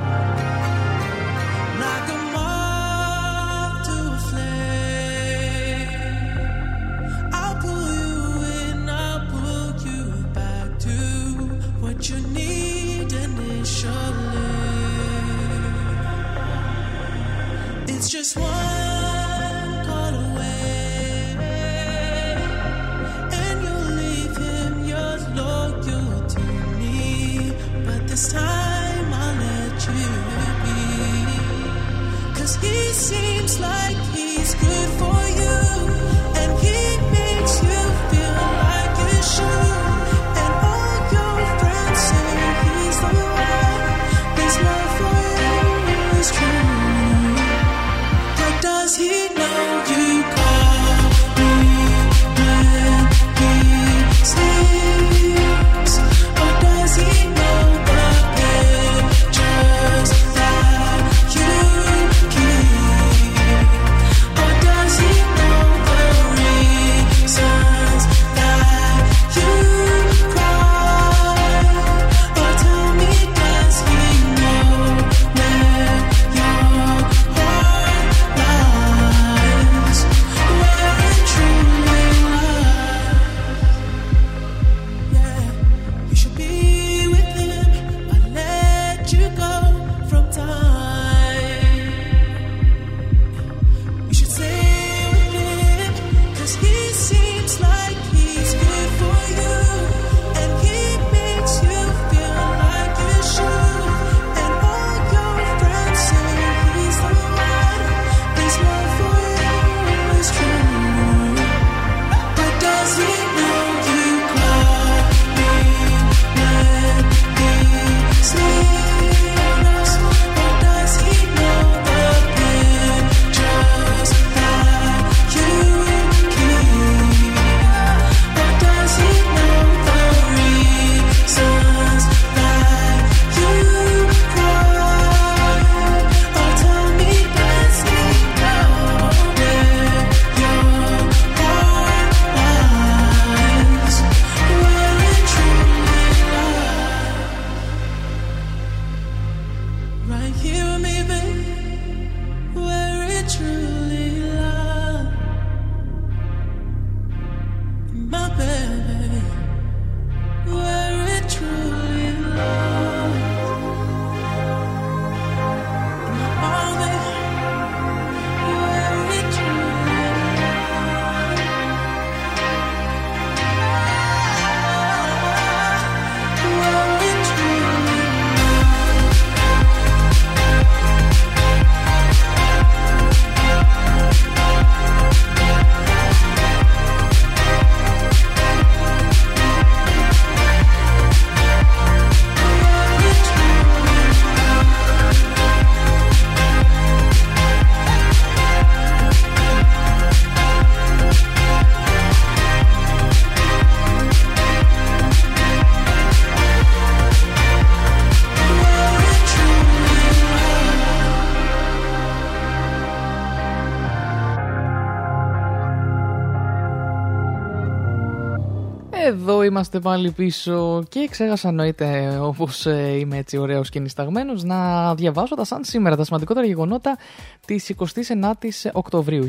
Εδώ είμαστε πάλι πίσω και ξέχασα εννοείται όπως ε, είμαι έτσι ωραίος και νησταγμένος να διαβάσω τα σαν σήμερα τα σημαντικότερα γεγονότα της 29ης Οκτωβρίου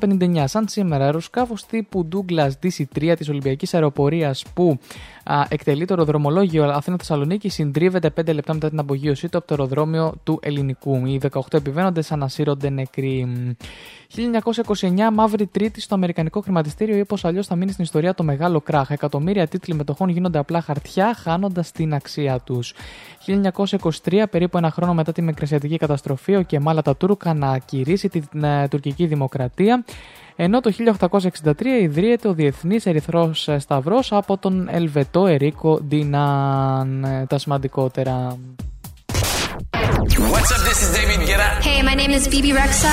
1959 σαν σήμερα αεροσκάφος τύπου Douglas DC-3 της Ολυμπιακής Αεροπορίας που α, εκτελεί το αεροδρομολόγιο Αθήνα Θεσσαλονίκη συντρίβεται 5 λεπτά μετά την απογείωσή του από το αεροδρόμιο του Ελληνικού. Οι 18 επιβαίνοντες ανασύρονται νεκροί. 1929 Μαύρη Τρίτη στο Αμερικανικό χρηματιστήριο, ή όπως αλλιώς θα μείνει στην ιστορία το μεγάλο κράχ. Εκατομμύρια τίτλοι μετοχών γίνονται απλά χαρτιά, χάνοντας την αξία τους. 1923, περίπου ένα χρόνο μετά τη Μικρασιατική καταστροφή, ο Κεμάλ Ατατούρκ να ακηρύσει την ε, τουρκική δημοκρατία. Ενώ το 1863 ιδρύεται ο Διεθνής Ερυθρός Σταυρός από τον Ελβετό Ερίκο Ντινάν. Ε, Τα σημαντικότερα. What's up? This is David Guetta. Hey, my name is Phoebe Rexha.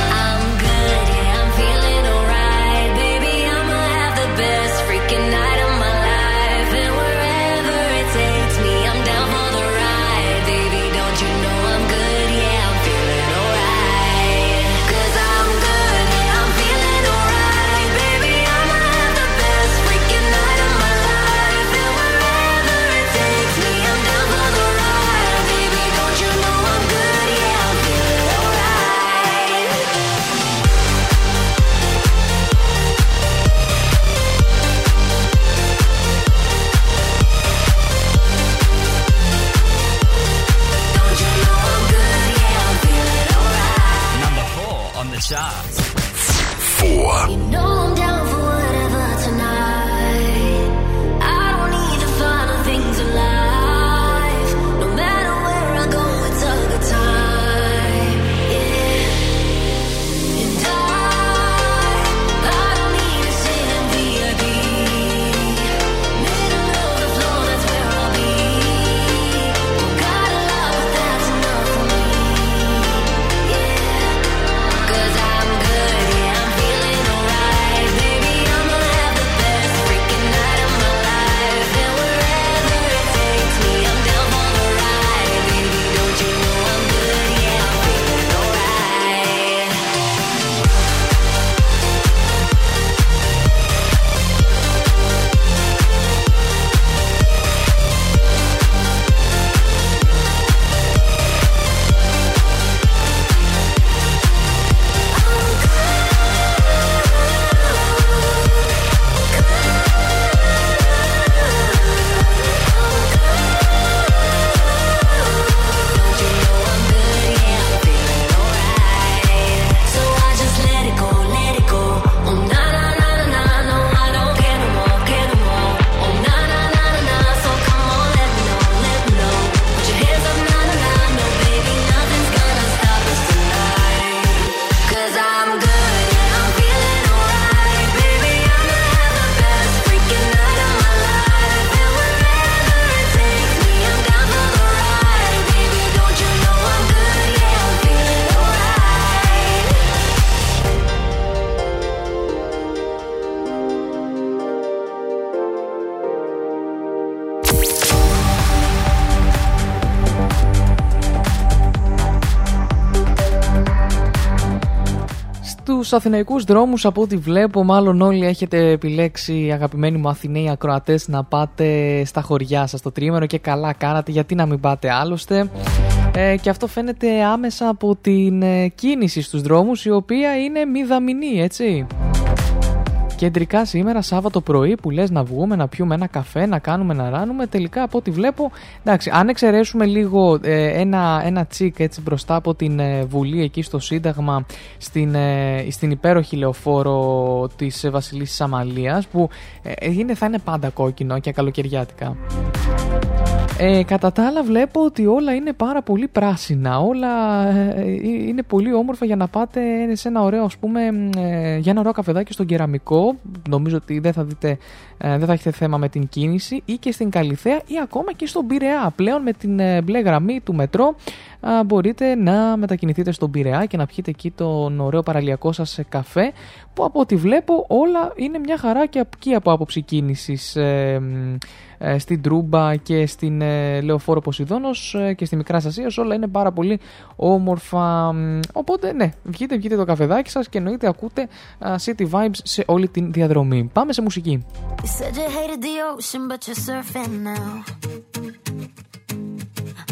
shots. Four. Στους αθηναϊκούς δρόμους από ό,τι βλέπω μάλλον όλοι έχετε επιλέξει αγαπημένοι μου Αθηναίοι ακροατές να πάτε στα χωριά σας το τρίμερο και καλά κάνατε γιατί να μην πάτε άλλωστε. Ε, και αυτό φαίνεται άμεσα από την ε, κίνηση στους δρόμους η οποία είναι μηδαμινή έτσι Κεντρικά σήμερα, Σάββατο πρωί, που λες να βγούμε, να πιούμε ένα καφέ, να κάνουμε, να ράνουμε. Τελικά από ό,τι βλέπω, εντάξει, αν εξαιρέσουμε λίγο ε, ένα, ένα τσικ έτσι μπροστά από την ε, Βουλή εκεί στο Σύνταγμα, στην, ε, στην υπέροχη λεωφόρο της ε, Βασιλίσης Αμαλίας, που ε, είναι, θα είναι πάντα κόκκινο και καλοκαιριάτικα. Ε, κατά τα άλλα βλέπω ότι όλα είναι πάρα πολύ πράσινα, όλα ε, ε, είναι πολύ όμορφα για να πάτε σε ένα ωραίο ας πούμε, ε, για ένα ωραίο καφεδάκι στον κεραμικό, νομίζω ότι δεν θα δείτε, ε, δεν θα έχετε θέμα με την κίνηση ή και στην Καλιθέα ή ακόμα και στον Πειραιά. Πλέον με την ε, μπλε γραμμή του μετρό α, μπορείτε να μετακινηθείτε στον Πειραιά και να πιείτε εκεί τον ωραίο παραλιακό σας καφέ που από ό,τι βλέπω όλα είναι μια χαρά και εκεί από άποψη κίνησης ε, μ, ε, στην Τρούμπα και στην ε, Λεωφόρο Ποσειδώνος ε, και στη Μικρά Ασία όλα είναι πάρα πολύ όμορφα μ, οπότε ναι βγείτε βγείτε το καφεδάκι σας και εννοείται ακούτε α, City Vibes σε όλη την διαδρομή. Πάμε σε μουσική. You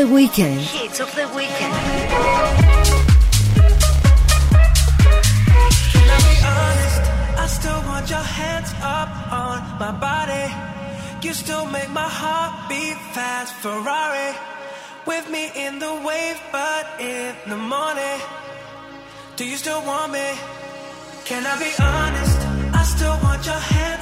the Weekend. Hits of the Weekend. You still make my heart beat fast. Ferrari with me in the wave, but in the morning, do you still want me? Can I be honest? I still want your hands.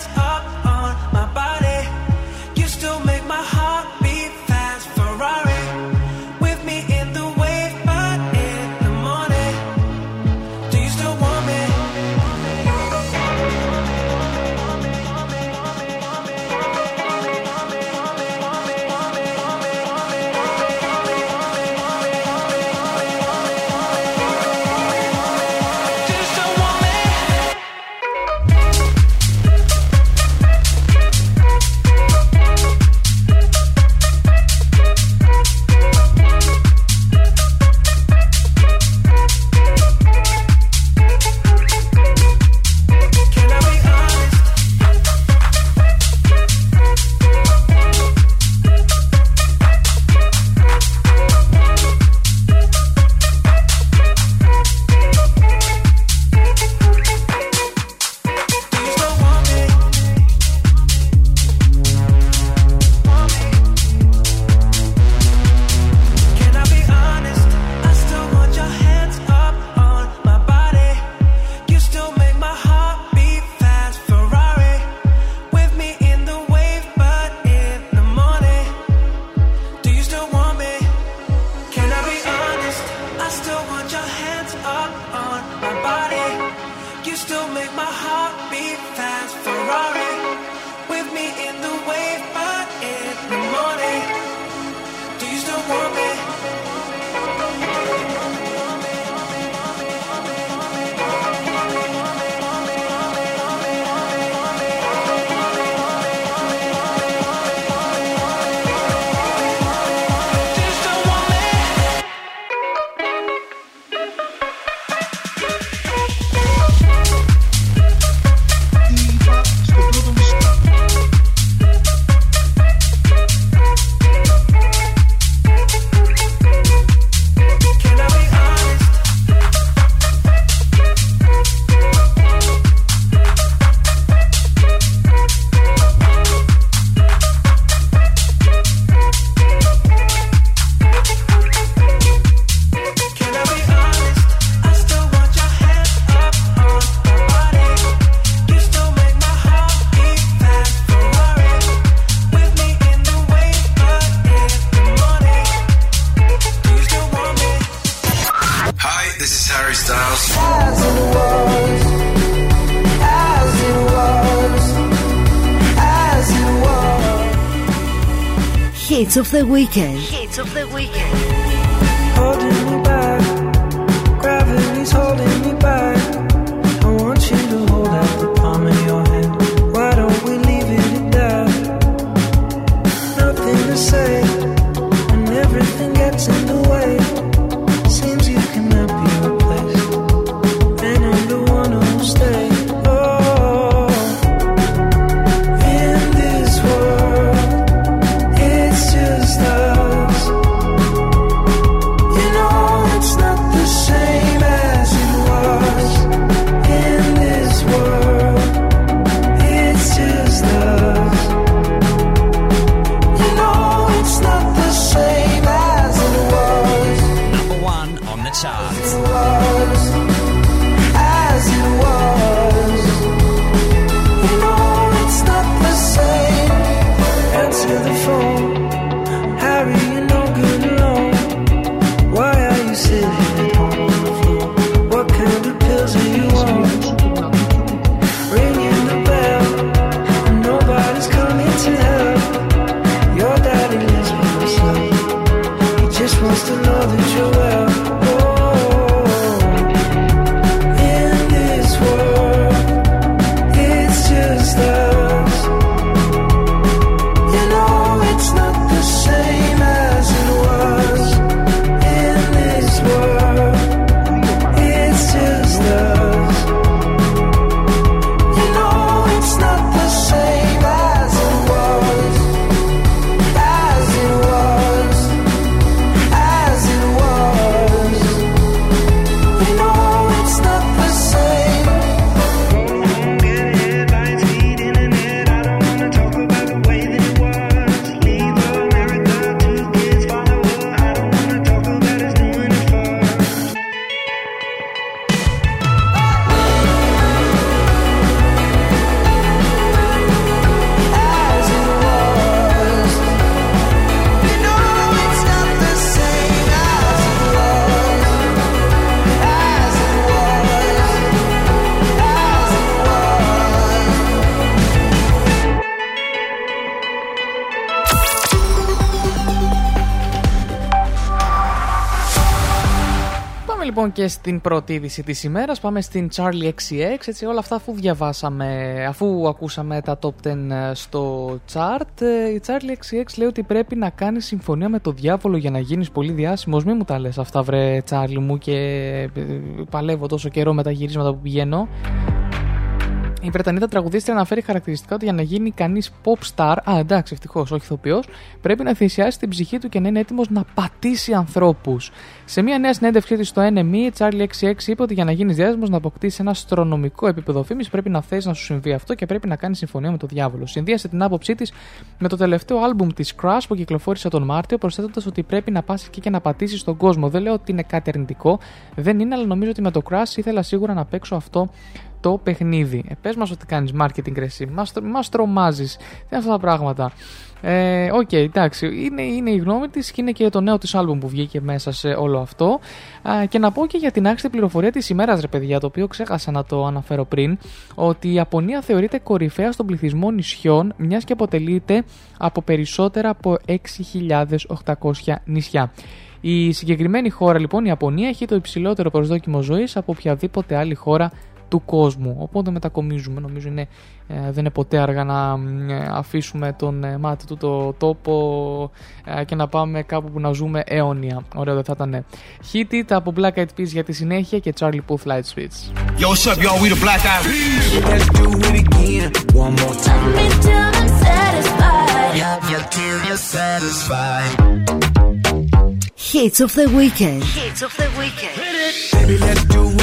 weekend. Στην πρώτη είδηση της ημέρας. Πάμε στην Charlie XCX. Έτσι, όλα αυτά αφού διαβάσαμε, αφού ακούσαμε τα top 10 στο chart, ε, η Charlie XCX λέει ότι πρέπει να κάνει συμφωνία με το διάβολο για να γίνεις πολύ διάσημος. Μην μου τα λες αυτά βρε Charlie μου και ε, παλεύω τόσο καιρό με τα γυρίσματα που πηγαίνω. Η Βρετανίδα τραγουδίστρια αναφέρει χαρακτηριστικά ότι για να γίνει κανείς pop star, α εντάξει, ευτυχώς, όχι ηθοποιός, πρέπει να θυσιάσει την ψυχή του και να είναι έτοιμος να πατήσει ανθρώπους. Σε μια νέα συνέντευξή της στο NME, η Charlie 66 είπε ότι για να γίνεις διάσημος να αποκτήσεις ένα αστρονομικό επίπεδο φήμης, πρέπει να θες να σου συμβεί αυτό και πρέπει να κάνεις συμφωνία με το διάβολο. Συνδύασε την άποψή της με το τελευταίο άλμπουμ της Crash που κυκλοφόρησε τον Μάρτιο, προσθέτοντας ότι πρέπει να πας εκεί και να πατήσεις στον κόσμο. Δεν λέω ότι είναι κάτι αρνητικό, δεν είναι, αλλά νομίζω ότι με το Crash ήθελα σίγουρα να παίξω αυτό το παιχνίδι. Ε, πες μας ότι κάνεις marketing ρε εσύ, μας, μας τρομάζεις. Τι είναι αυτά τα πράγματα. Ε, ΟΚ, εντάξει, είναι, είναι η γνώμη της και είναι και το νέο της άλμπουμ που βγήκε μέσα σε όλο αυτό. Α, και να πω και για την άχρηστη πληροφορία της ημέρας ρε παιδιά, το οποίο ξέχασα να το αναφέρω πριν, ότι η Ιαπωνία θεωρείται κορυφαία στον πληθυσμό νησιών, μιας και αποτελείται από περισσότερα από 6.800 νησιά. Η συγκεκριμένη χώρα λοιπόν, η Ιαπωνία, έχει το υψηλότερο προσδόκιμο ζωής από οποιαδήποτε άλλη χώρα του κόσμου. Οπότε μετακομίζουμε. Νομίζω είναι, ε, δεν είναι ποτέ αργά να ε, αφήσουμε τον ε, μάτι του το τόπο και να πάμε κάπου που να ζούμε αιώνια. Ωραίο δεν θα ήταν. Hit τα από Black Eyed Peas για τη συνέχεια και Charlie Puth Light Switch. Yo, what's up, y'all? We the Black Eyed Peas. Hits of the weekend. Hits of the weekend. Hit it. Baby, let's do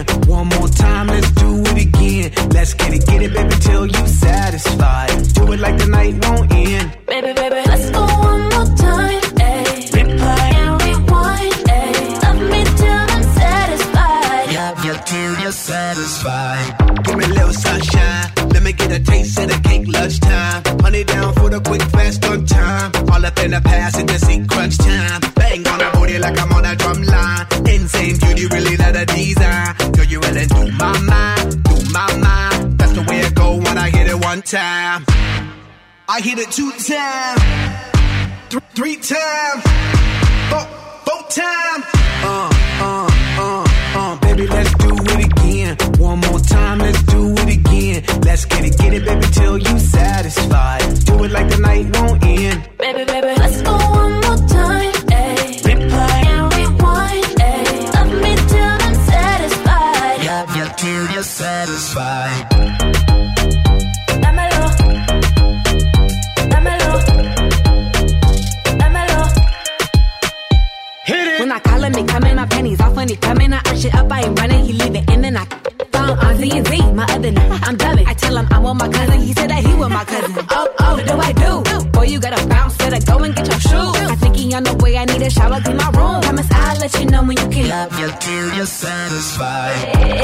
again. One more time, let's do it again. Let's get it, get it, baby, till you satisfied. Do it like the night won't end. Baby, baby, let's go one more time. Ayy. Replay. And rewind. Ayy. Love me till I'm satisfied. Yeah, yeah, till you're satisfied. Give me a little sunshine. Let me get a taste of the cake lunchtime. Honey down for the quick, fast on time. All up in the past in the sequence time. Bang on the booty like I'm on a drum line. Insane beauty, really not a. You do my mind, do my mind. That's the way it go when I hit it one time. I hit it two times, th- three times, four, four times. Uh, uh, uh, uh, baby, let's do it again. One more time, let's do it again. Let's get it, get it, baby, till you satisfied. Do it like the night won't end. Baby, baby, let's go one more time. Satisfied. Dámelo. Dámelo. Dámelo. Hit it. When I call him, he coming, my panties off when he coming. I arch it up, I ain't running, he leave it in and I on Z and Z, my other name. I'm dubbing. I tell him I'm with my cousin, he said that he with my cousin. Oh, oh, what do I do? Boy, you gotta bounce, better go and get your shoes. I think he on the way, I need a shower, clean my room. Promise I'll let you know when you can. Yeah, yeah, till you're satisfied.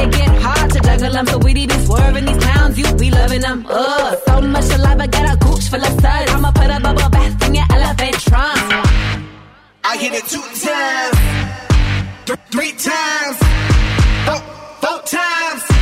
It get hard to juggle them, so we be swerving these clowns, you be loving them. Ugh, so much i got a gooch full of suds. I'ma put a bubble bath in your elephant trunk. I hit it two times, th- three times, four, four times.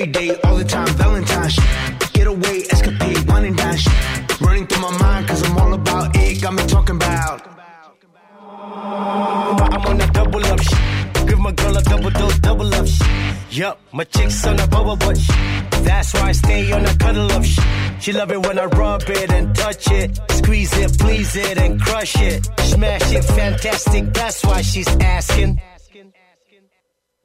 Every day, all the time, Valentine's. Get away, escapade, wine and dash. Running through my mind, cause I'm all about it. Got me talking about. I'm on that double up shit. Give my girl a double dose, double up shit. Yup, my chick's on a bubble butt. That's why I stay on a cuddle up. She love it when I rub it and touch it. Squeeze it, please it, and crush it. Smash it, fantastic. That's why she's asking.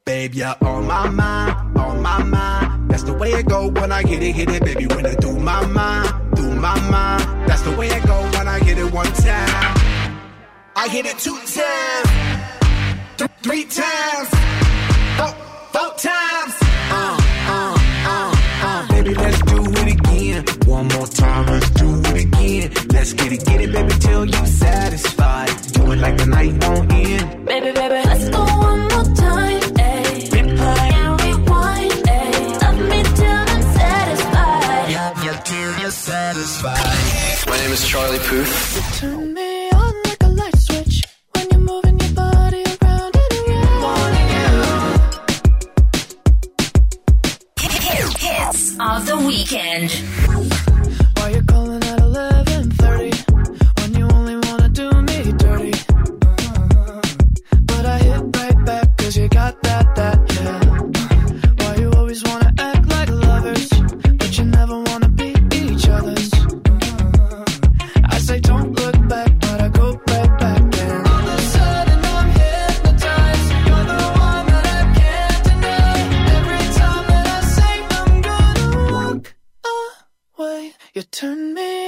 Babe, you're on my mind, on my mind. That's the way it go when I hit it, hit it, baby. When I do my mind, do my mind. That's the way it go when I hit it one time. I hit it two times, th- three times, four, four times. Uh, uh, uh, uh. Baby, let's do it again. One more time, let's do it again. Let's get it, get it, baby, till you're satisfied. Do it like the night won't end. Baby, baby, let's go one more and around. Hits of the weekend. Why you calling at 11:30 when you only wanna do me dirty? Mm-hmm. But I hit right back 'cause you got that turn me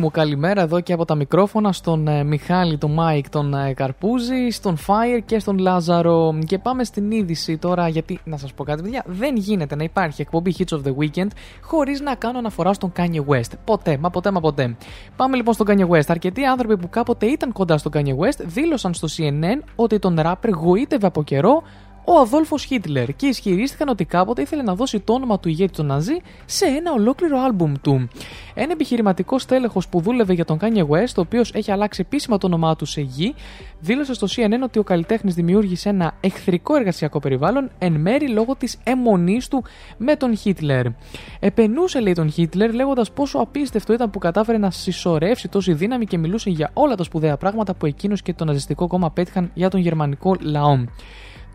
μου καλημέρα εδώ και από τα μικρόφωνα στον ε, Μιχάλη, τον Μάικ, τον ε, Καρπούζη, στον Fire και στον Λάζαρο. Και πάμε στην είδηση τώρα, γιατί να σας πω κάτι, παιδιά, δεν γίνεται να υπάρχει εκπομπή Hits of the Weekend χωρίς να κάνω αναφορά στον Kanye West. Ποτέ, μα ποτέ, μα ποτέ. Πάμε λοιπόν στον Kanye West. Αρκετοί άνθρωποι που κάποτε ήταν κοντά στον Kanye West δήλωσαν στο CNN ότι τον ράπερ γοήτευε από καιρό ο Αδόλφος Χίτλερ και ισχυρίστηκαν ότι κάποτε ήθελε να δώσει το όνομα του ηγέτη των Ναζί σε ένα ολόκληρο άλμπουμ του. Ένα επιχειρηματικό στέλεχος που δούλευε για τον Kanye West, ο οποίος έχει αλλάξει επίσημα το όνομά του σε γη, δήλωσε στο CNN ότι ο καλλιτέχνης δημιούργησε ένα εχθρικό εργασιακό περιβάλλον εν μέρη λόγω της αιμονής του με τον Χίτλερ. Επενούσε, λέει, τον Χίτλερ λέγοντας πόσο απίστευτο ήταν που κατάφερε να συσσωρεύσει τόση δύναμη και μιλούσε για όλα τα σπουδαία πράγματα που εκείνος και το ναζιστικό κόμμα πέτυχαν για τον γερμανικό λαό.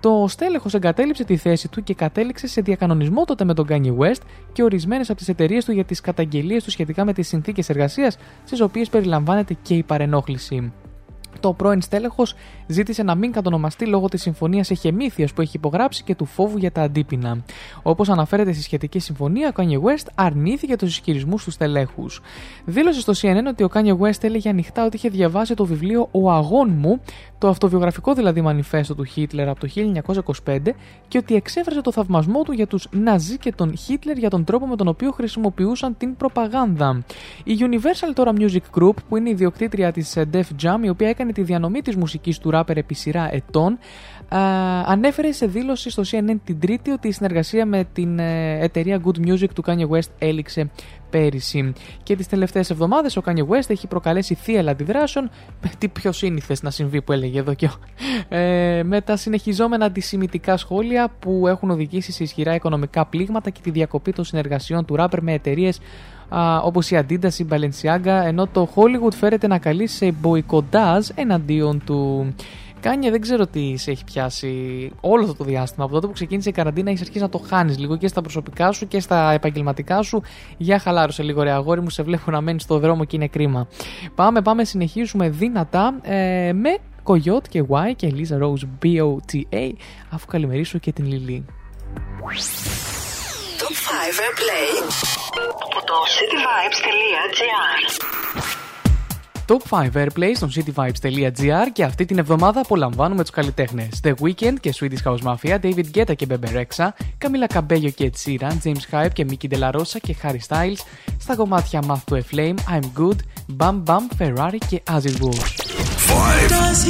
Το στέλεχος εγκατέλειψε τη θέση του και κατέληξε σε διακανονισμό τότε με τον Kanye West και ορισμένες από τις εταιρείες του για τις καταγγελίες του σχετικά με τις συνθήκες εργασίας, στι οποίες περιλαμβάνεται και η παρενόχληση. Το πρώην στέλεχος ζήτησε να μην κατονομαστεί λόγω της συμφωνίας εχεμήθειας που έχει υπογράψει και του φόβου για τα αντίπεινα. Όπως αναφέρεται στη σχετική συμφωνία, ο Kanye West αρνήθηκε τους ισχυρισμούς του στελέχους. Δήλωσε στο CNN ότι ο Kanye West έλεγε ανοιχτά ότι είχε διαβάσει το βιβλίο Ο Αγών μου, το αυτοβιογραφικό δηλαδή μανιφέστο του Χίτλερ από το 1925 και ότι εξέφρασε το θαυμασμό του για τους Ναζί και τον Χίτλερ για τον τρόπο με τον οποίο χρησιμοποιούσαν την προπαγάνδα. Η Universal τώρα Music Group, που είναι η ιδιοκτήτρια της Def Jam, η οποία έκανε έκανε τη διανομή της μουσικής του ράπερ επί σειρά ετών, α, ανέφερε σε δήλωση στο CNN την Τρίτη ότι η συνεργασία με την ε, εταιρεία Good Music του Kanye West έληξε πέρυσι. Και τις τελευταίες εβδομάδες ο Kanye West έχει προκαλέσει θύελα αντιδράσεων με τι πιο σύνηθες να συμβεί που έλεγε εδώ και ο- ε, με τα συνεχιζόμενα αντισημιτικά σχόλια που έχουν οδηγήσει σε ισχυρά οικονομικά πλήγματα και τη διακοπή των συνεργασιών του ράπερ με εταιρείες όπως η Adidas, η Balenciaga, ενώ το Hollywood φέρεται να καλεί σε μποϊκοντάζ εναντίον του. Κάνια, δεν ξέρω τι σε έχει πιάσει όλο αυτό το διάστημα. Από τότε που ξεκίνησε η καραντίνα, έχεις αρχίσει να το χάνεις λίγο και στα προσωπικά σου και στα επαγγελματικά σου. Για χαλάρωσε λίγο, ρε αγόρι μου, σε βλέπω να μένεις στο δρόμο και είναι κρίμα. Πάμε, πάμε, συνεχίζουμε δυνατά ε, με Coyote και Y και Lisa Rose BOTA, αφού καλημερίσω και την Λιλή. Top 5 Airplay από το cityvibes.gr Top 5 Airplay στο cityvibes.gr και αυτή την εβδομάδα απολαμβάνουμε τους καλλιτέχνες The Weeknd και Swedish House Mafia, David Guetta και Bebe Rexha, Camila Cabello και Ed Sheeran, James Hype και Mickey De La Rosa και Harry Styles, στα κομμάτια Math to a Flame, I'm Good, Bam Bam, Ferrari και As It Was. Does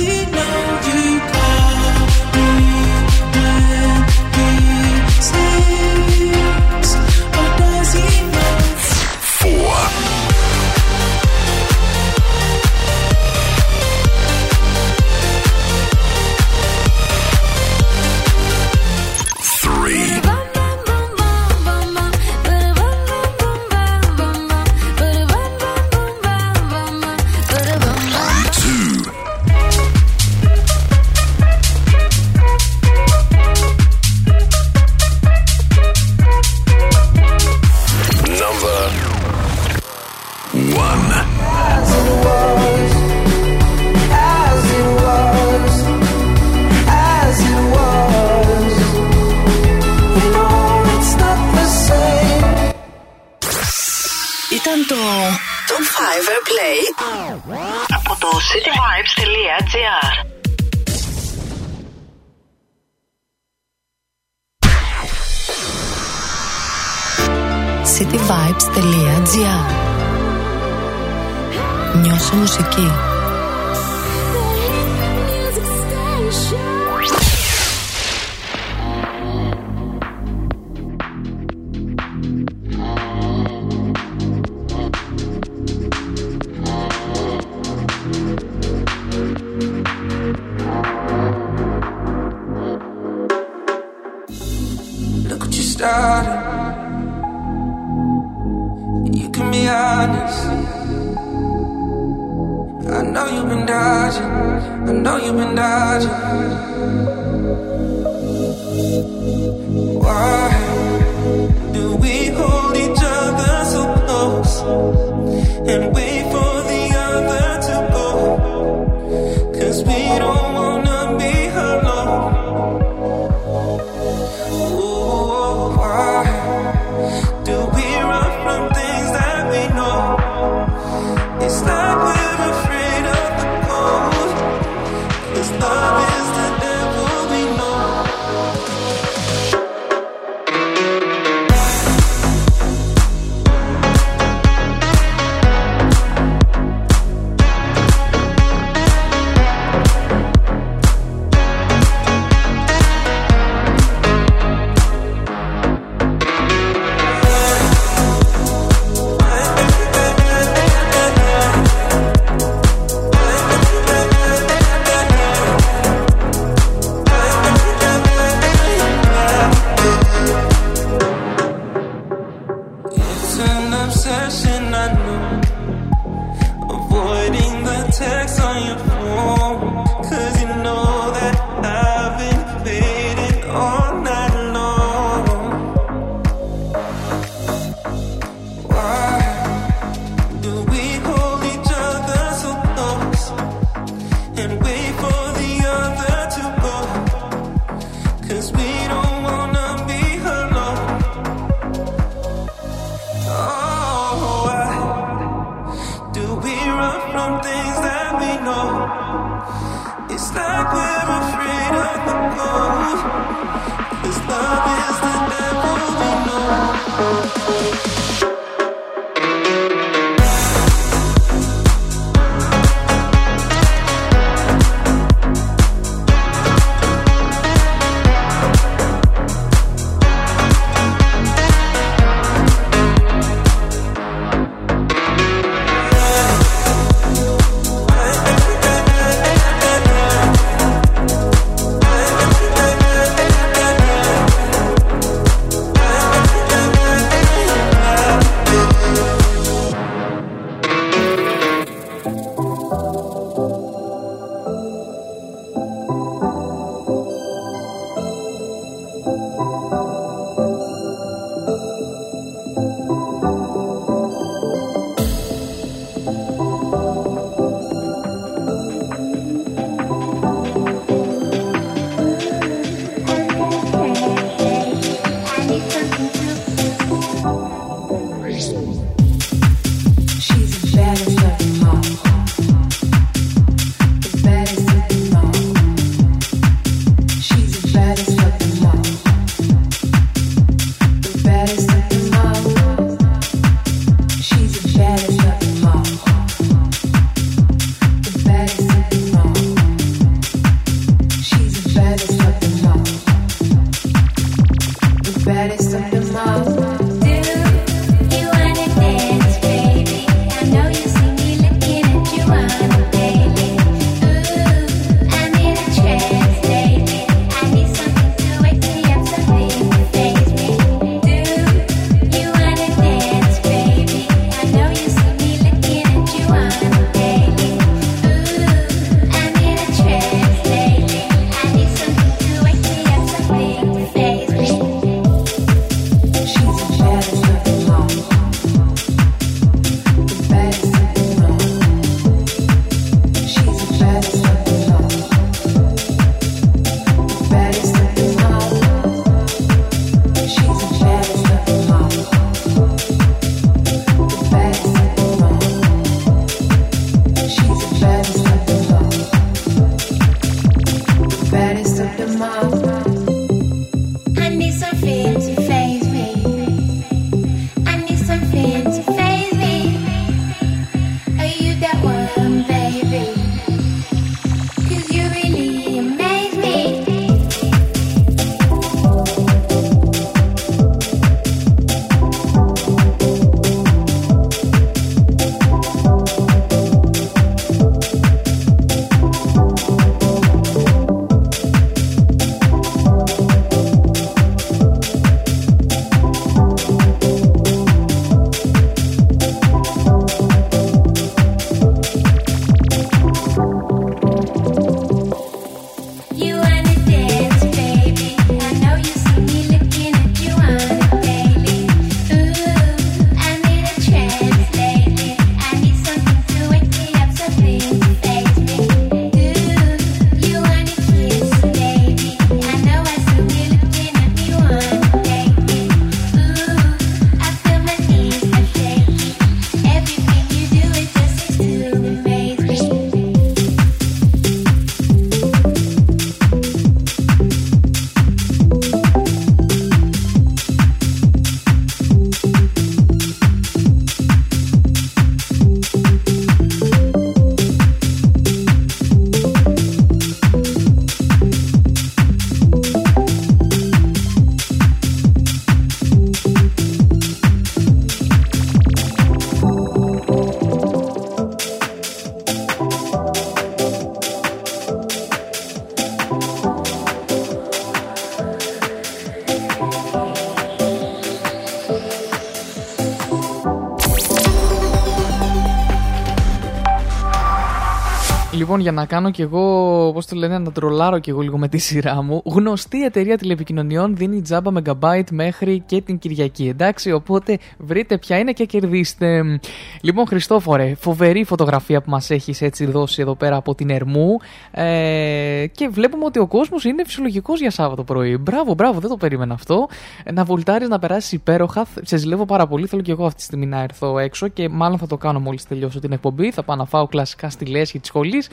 Λοιπόν, για να κάνω κι εγώ, πώς το λένε, να τρολάρω κι εγώ λίγο με τη σειρά μου. Γνωστή εταιρεία τηλεπικοινωνιών δίνει τζάμπα megabyte μέχρι και την Κυριακή. Εντάξει, οπότε βρείτε ποια είναι και κερδίστε. Λοιπόν, Χριστόφορε, φοβερή φωτογραφία που μας έχεις έτσι δώσει εδώ πέρα από την Ερμού. Ε, και βλέπουμε ότι ο κόσμος είναι φυσιολογικός για Σάββατο πρωί. Μπράβο, μπράβο, δεν το περίμενα αυτό. Να βολτάρεις, να περάσεις υπέροχα. Σε ζηλεύω πάρα πολύ. Θέλω κι εγώ αυτή τη στιγμή να έρθω έξω και μάλλον θα το κάνω μόλις τελειώσω την εκπομπή. Θα πάω να φάω κλασικά στη λέσχη της σχολής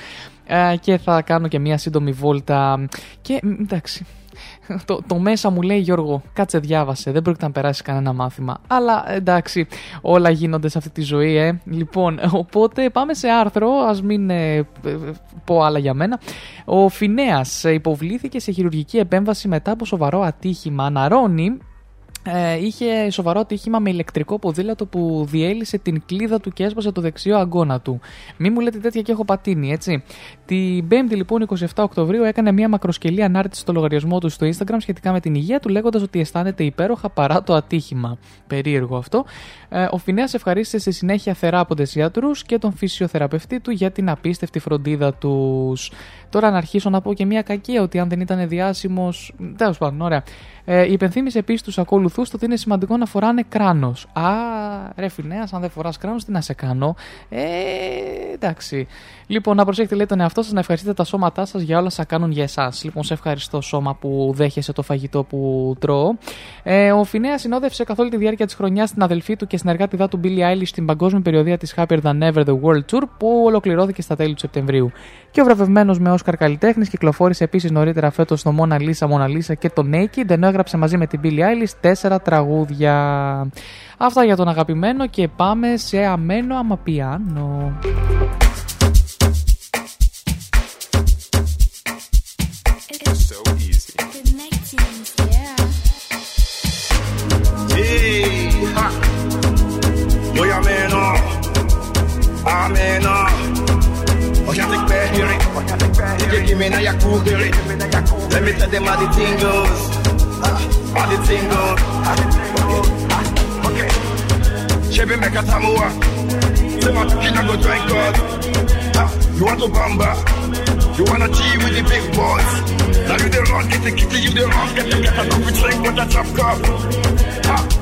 ε, και θα κάνω και μια σύντομη βόλτα. Και μ, εντάξει. Το, το μέσα μου λέει Γιώργο, κάτσε διάβασε, δεν πρόκειται να περάσει κανένα μάθημα. Αλλά εντάξει, όλα γίνονται σε αυτή τη ζωή, ε. Λοιπόν, οπότε πάμε σε άρθρο, ας μην ε, ε, πω άλλα για μένα. Ο Φινέας υποβλήθηκε σε χειρουργική επέμβαση μετά από σοβαρό ατύχημα. Αναρώνει ε, είχε σοβαρό ατύχημα με ηλεκτρικό ποδήλατο που διέλυσε την κλίδα του και έσπασε το δεξιό αγκώνα του. Μη μου λέτε τέτοια και έχω πατίνει, έτσι. Την 5η λοιπόν 27 Οκτωβρίου έκανε μια μακροσκελή ανάρτηση στο λογαριασμό του στο Instagram σχετικά με την υγεία του, λέγοντας ότι αισθάνεται υπέροχα παρά το ατύχημα. Περίεργο αυτό. Ε, ο Φινέας ευχαρίστησε στη συνέχεια θεράποντε γιατρού και τον φυσιοθεραπευτή του για την απίστευτη φροντίδα τους. Τώρα να αρχίσω να πω και μια κακία ότι αν δεν ήταν διάσημος. Τέλος πάντων, ωραία. Ε, υπενθύμησε επίσης τους ακόλουθου βοηθούσε το ότι είναι σημαντικό να φοράνε κράνος. Α, ρε Φινέα, αν δεν φοράς κράνος, τι να σε κάνω. Ε, εντάξει. Λοιπόν, να προσέχετε λέει τον εαυτό σας, να ευχαριστείτε τα σώματά σας για όλα όσα κάνουν για εσάς. Λοιπόν, σε ευχαριστώ σώμα που δέχεσαι το φαγητό που τρώω. Ε, ο Φινέας συνόδευσε καθ' όλη τη διάρκεια της χρονιάς την αδελφή του και συνεργάτη του Billie Eilish στην παγκόσμια περιοδία της Happier Than Ever The World Tour που ολοκληρώθηκε στα τέλη του Σεπτεμβρίου. Και ο βραβευμένος με Όσκαρ καλλιτέχνης κυκλοφόρησε επίσης νωρίτερα φέτος το Mona Lisa, Mona Lisa και το Naked, ενώ έγραψε μαζί με την Billie Eilish τέσσερα τραγούδια. Αυτά για τον αγαπημένο και πάμε σε αμένο αμαπιάνο. Hey, ha. Yo, jag menar, jag menar. Och jag fick bära DJ give me na jag koker Let me tell them how the thing. How uh, the thing goes. Okay. Chebe meka tamua. Say my kina go drink God. Uh, you want to bamba? You wanna G with the big boys? Now you the wrong, get the kitty, you the wrong, get the get a coffee drink with a chop cup. Ah,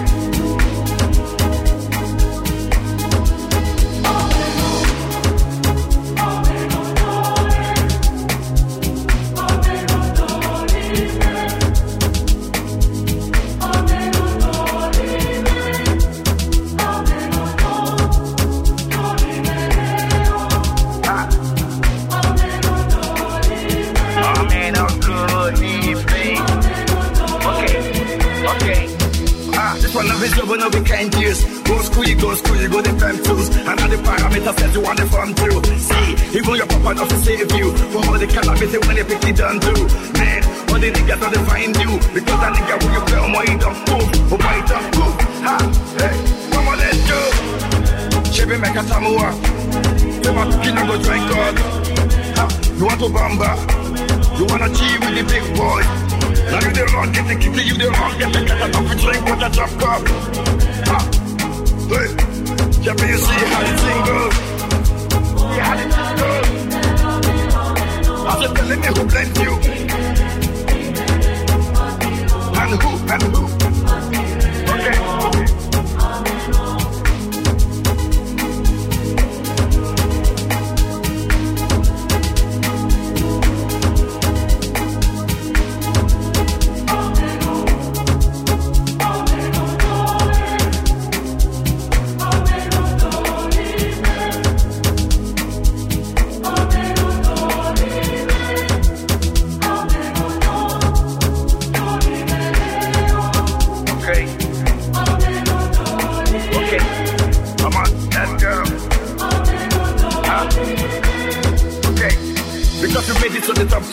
job, no we can't use. Go school, you go school, you go the time tools. And all the parameters that you want to farm through. See, even your papa doesn't save you. From all the cannabis when they pick it done too. Man, all the niggas don't find you. Because that nigga when you play on my don't move. Oh, my don't move. Ha, hey, come on, let's go. Chebe meka tamua. Say my kina go drink God. Ha, you want to bamba? You wanna G with the big boy? Now you the wrong, get the kitty, you the wrong, get the cat off a drink with a drop cup. Ha! Hey! Yeah, but you see how the thing. See how the thing. I'm just telling you who blend you. And who, and who.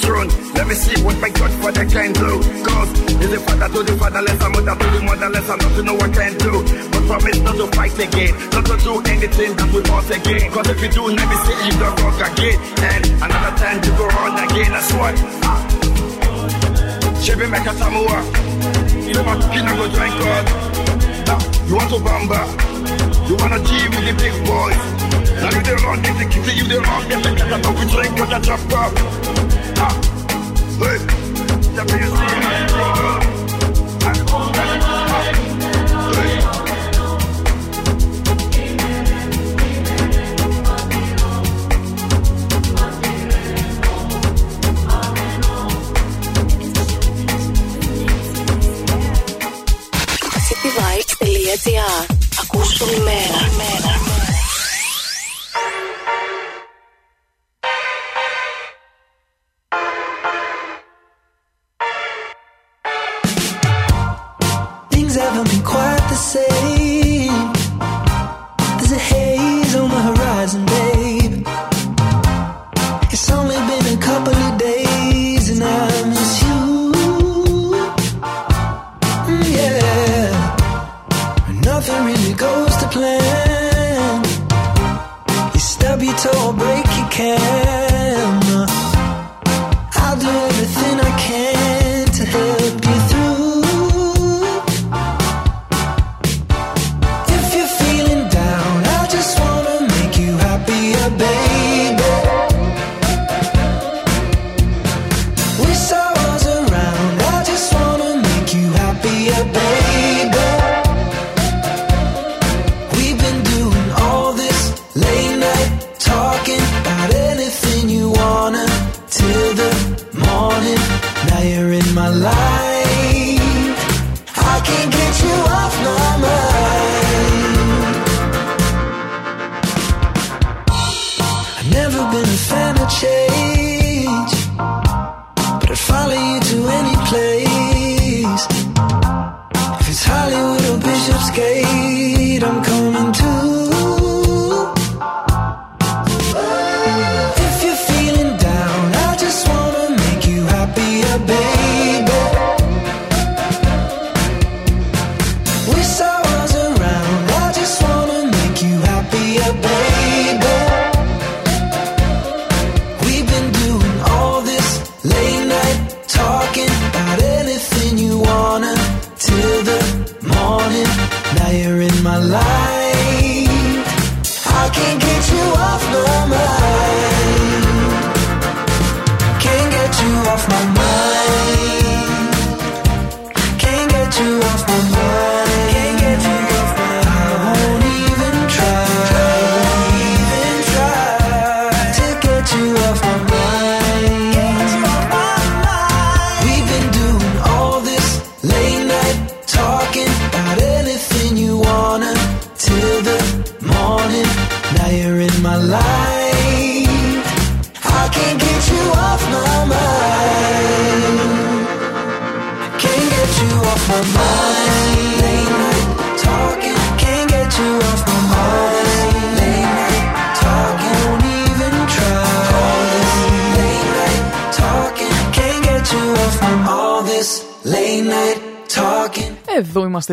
Throne. Let me see what my Godfather can do. Cause he's the father to the fatherless, a mother to the motherless, and not to know what can do. But promise not to fight again, not to do anything that we want again. Cause if you do, let me see you don't rock again. And another time you go on again, that's what. Ah. Chebe meka tamua. You know want to go drink God. Now, you want to bamba. You wanna G with the big boys. Now you the wrong, get the kitty, you the wrong, get the cat up, we drink with a drop Βίξτε με εμένα, αφού δεν θα με με τη βάιτσε μέρα.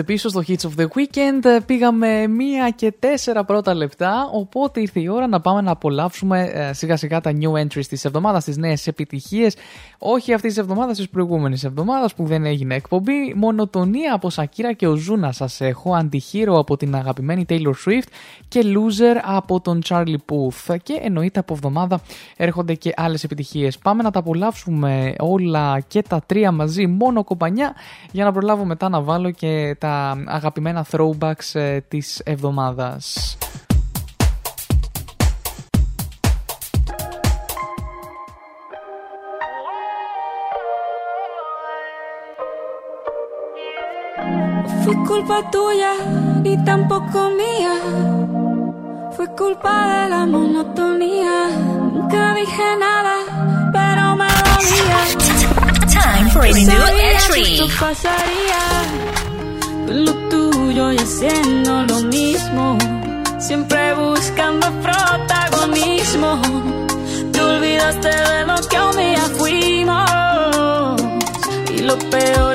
πίσω στο Hits of the Weekend. Πήγαμε και 4 πρώτα λεπτά. Οπότε ήρθε η ώρα να πάμε να απολαύσουμε ε, σιγά σιγά τα new entries της εβδομάδας, τις νέες επιτυχίες. Όχι αυτής της εβδομάδας, της προηγούμενης εβδομάδας που δεν έγινε εκπομπή. Μονοτονία από Σακύρα και ο Ζούνα σας έχω. Αντιχείρο από την αγαπημένη Taylor Swift και Loser από τον Charlie Puth. Και εννοείται από εβδομάδα έρχονται και άλλες επιτυχίες. Πάμε να τα απολαύσουμε όλα και τα τρία μαζί, μόνο κομπανιά, για να προλάβω μετά να βάλω και τα αγαπημένα throwbacks ε, της εβδομάδας llamadas. Fue culpa tuya ni tampoco mía. Fue culpa de la monotonía. Nunca dije nada, pero me dolía. Time for a new entry. Pasaría, tuyo y haciendo lo mismo. Siempre buscando protagonismo. Te olvidaste de lo que un día fuimos. Y lo peor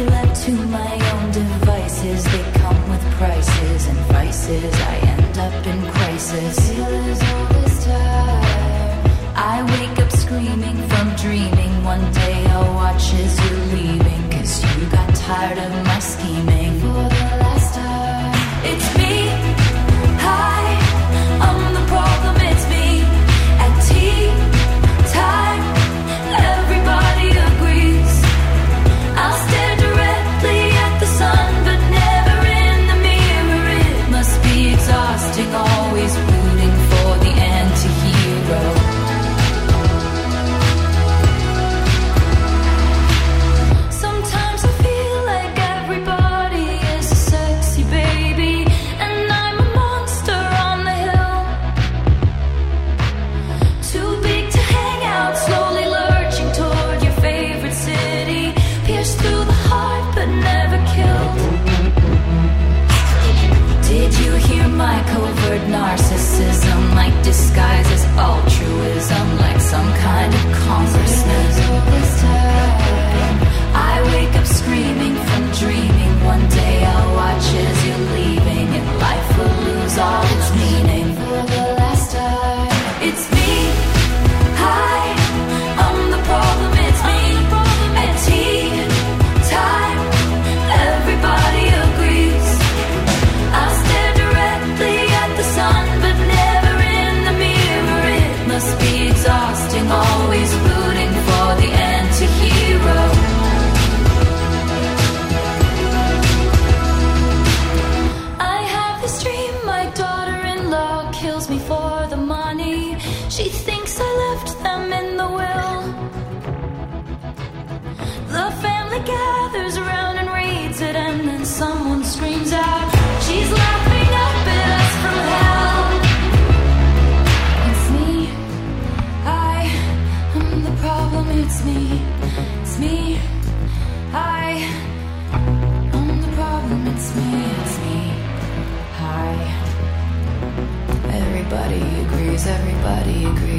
everybody agree?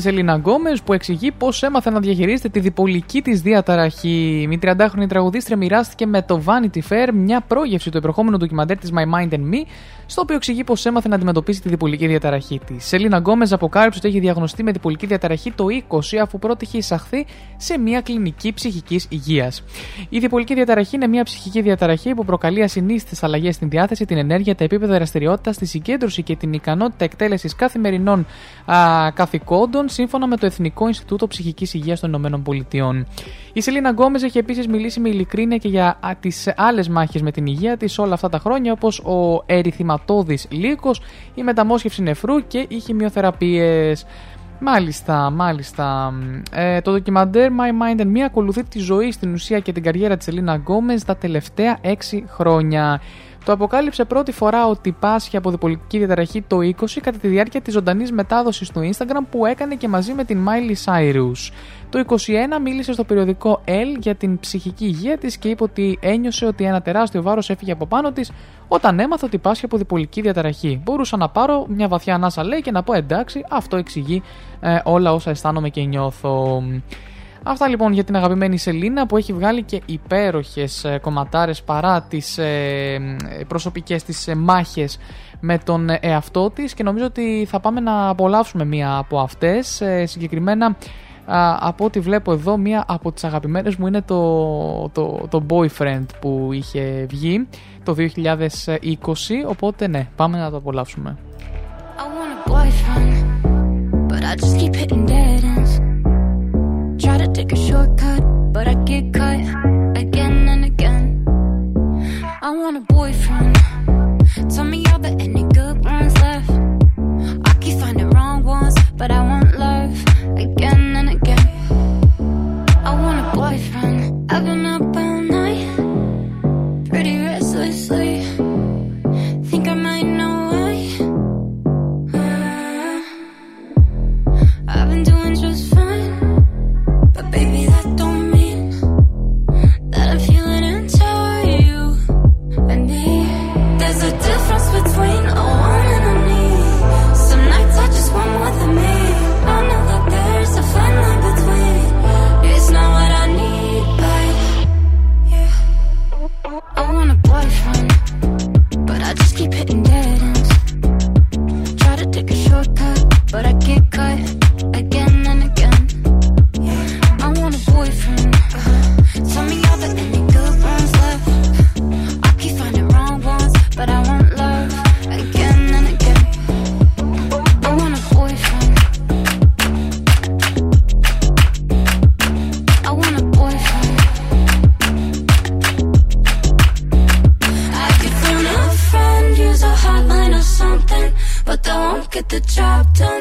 Στη Σελίνα Γκόμες που εξηγεί πώς έμαθε να διαχειρίζεται τη διπολική της διαταραχή. Η 30χρονη τραγουδίστρια μοιράστηκε με το Vanity Fair μια πρόγευση του επερχόμενου ντοκιμαντέρ της My Mind and Me, στο οποίο εξηγεί πώς έμαθε να αντιμετωπίσει τη διπολική διαταραχή της. Σελίνα Γκόμες αποκάλυψε ότι έχει διαγνωστεί με διπολική διαταραχή το 20, αφού πρώτη είχε εισαχθεί σε μια κλινική ψυχικής υγείας. Η διπολική διαταραχή είναι μια ψυχική διαταραχή που προκαλεί ασυνήθιστες αλλαγές στην διάθεση, την ενέργεια, τα επίπεδα δραστηριότητας, τη συγκέντρωση και την ικανότητα εκτέλεσης καθημερινών α, καθηκόντων, σύμφωνα με το Εθνικό Ινστιτούτο Ψυχικής Υγείας των Ηνωμένων Πολιτειών. Η Σελίνα Γκόμες έχει επίσης μιλήσει με ειλικρίνεια και για τις άλλες μάχες με την υγεία της όλα αυτά τα χρόνια, όπως ο ερυθηματώδης λύκος, η μεταμόσχευση νεφρού και οι χημειοθεραπείες. Μάλιστα, μάλιστα. Ε, το ντοκιμαντέρ My Mind and Me ακολουθεί τη ζωή στην ουσία και την καριέρα της Σελίνα Γκόμες τα τελευταία 6 χρόνια. Το αποκάλυψε πρώτη φορά ότι πάσχει από διπολική διαταραχή το 20 κατά τη διάρκεια της ζωντανής μετάδοσης του Instagram που έκανε και μαζί με την Miley Cyrus. Το 21 μίλησε στο περιοδικό Elle για την ψυχική υγεία της και είπε ότι ένιωσε ότι ένα τεράστιο βάρος έφυγε από πάνω της όταν έμαθε ότι πάσχει από διπολική διαταραχή. Μπορούσα να πάρω μια βαθιά ανάσα λέει και να πω εντάξει αυτό εξηγεί ε, όλα όσα αισθάνομαι και νιώθω. Αυτά λοιπόν για την αγαπημένη Σελίνα που έχει βγάλει και υπέροχες ε, κομματάρες παρά τις ε, ε, προσωπικές της ε, μάχες με τον ε, εαυτό της. Και νομίζω ότι θα πάμε να απολαύσουμε μία από αυτές. Ε, συγκεκριμένα α, από ό,τι βλέπω εδώ μία από τις αγαπημένες μου είναι το, το, το Boyfriend που είχε βγει το 2020 οπότε ναι πάμε να το απολαύσουμε. I want a boyfriend, but I just keep hitting dead ends. Take a shortcut, but I get cut again and again. I want a boyfriend. Tell me are there any good ones left? I keep finding wrong ones, but I want love again and again. I want a boyfriend. I've been chopped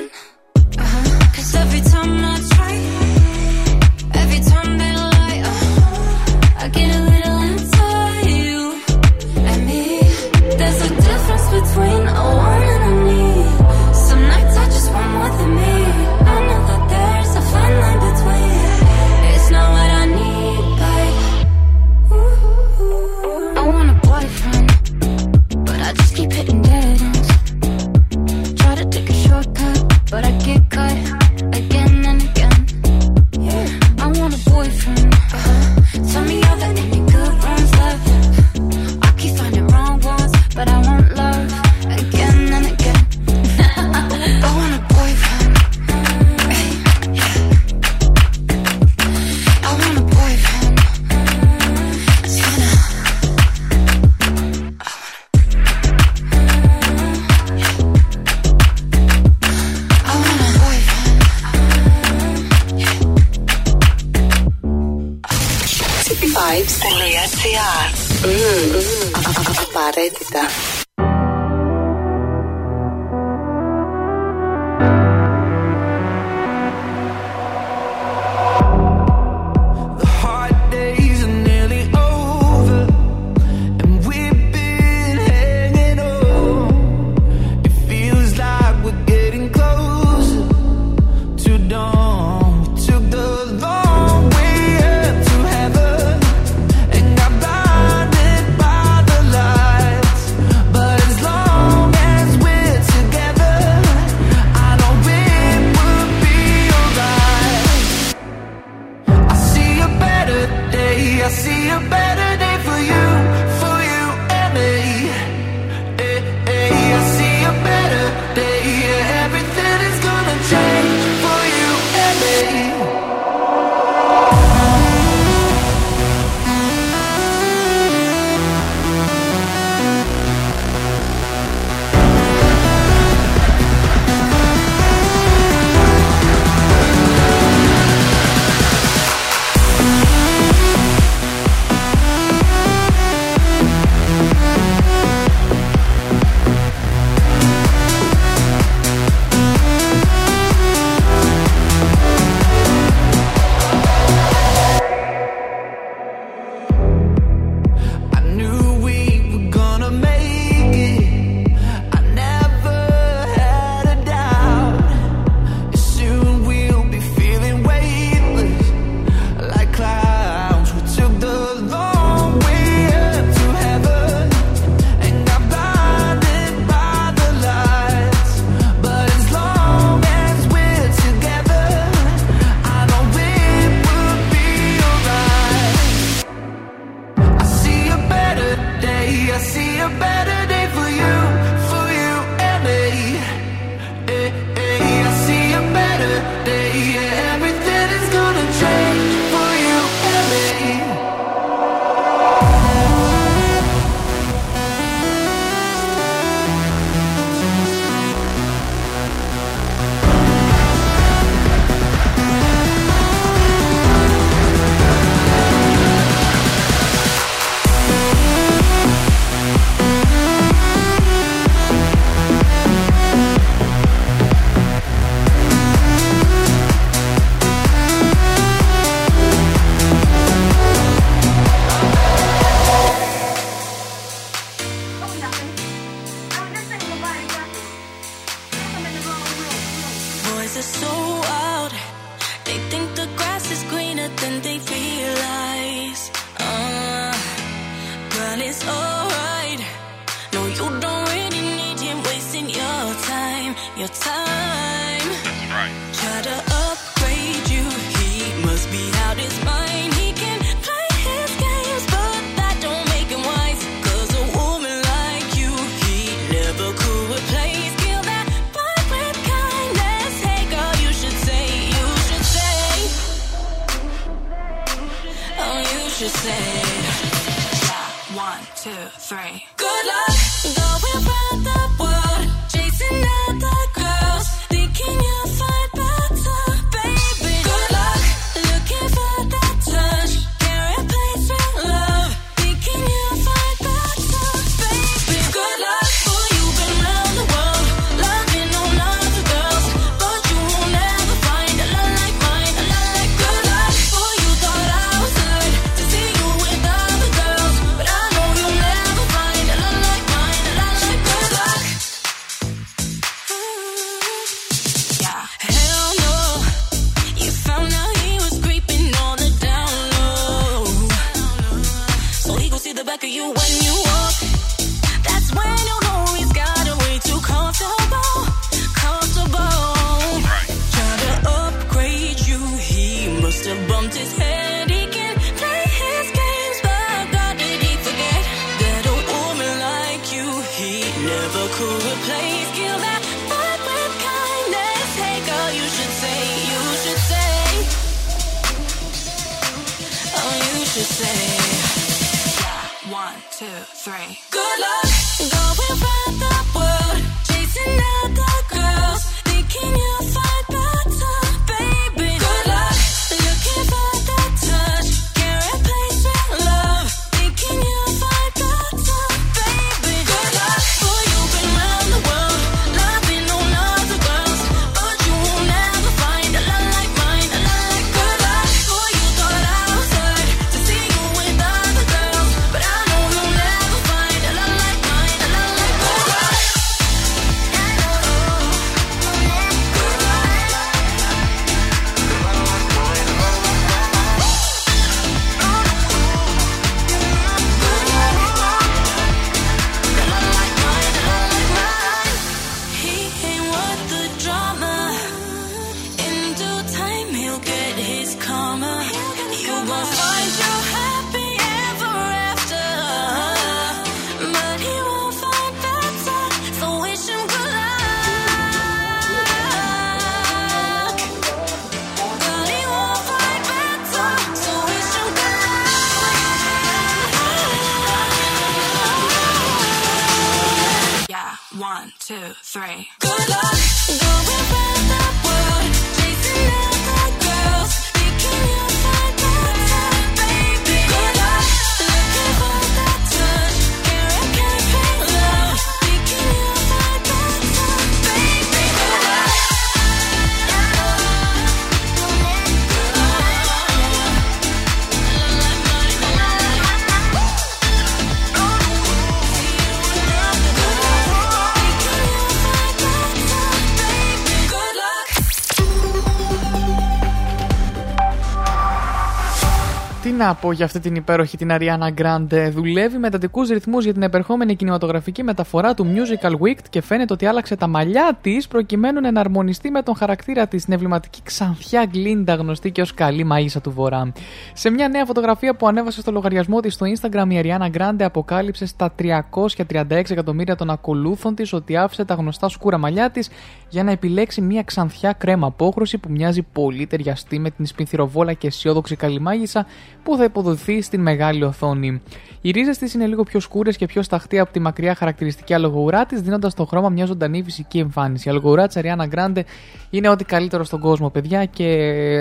να πω για αυτή την υπέροχη την Ariana Grande. Δουλεύει με εντατικούς ρυθμούς για την επερχόμενη κινηματογραφική μεταφορά του Musical Week και φαίνεται ότι άλλαξε τα μαλλιά της προκειμένου να εναρμονιστεί με τον χαρακτήρα της, την εμβληματική ξανθιά γκλίντα γνωστή και ως καλή μαΐσα του Βορρά. Σε μια νέα φωτογραφία που ανέβασε στο λογαριασμό της στο Instagram, η Ariana Grande αποκάλυψε στα 336 εκατομμύρια των ακολούθων της ότι άφησε τα γνωστά σκούρα μαλλιά της για να επιλέξει μια ξανθιά κρέμα απόχρωση που μοιάζει πολύ ταιριαστή με την σπινθυροβόλα και αισιόδοξη καλυμάγισσα που θα υποδοθεί στην μεγάλη οθόνη. Οι ρίζες της είναι λίγο πιο σκούρες και πιο σταχτή από τη μακριά χαρακτηριστική αλογοουρά της, δίνοντας το χρώμα μια ζωντανή φυσική εμφάνιση. Η αλογοουρά της Ariana Grande είναι ό,τι καλύτερο στον κόσμο, παιδιά, και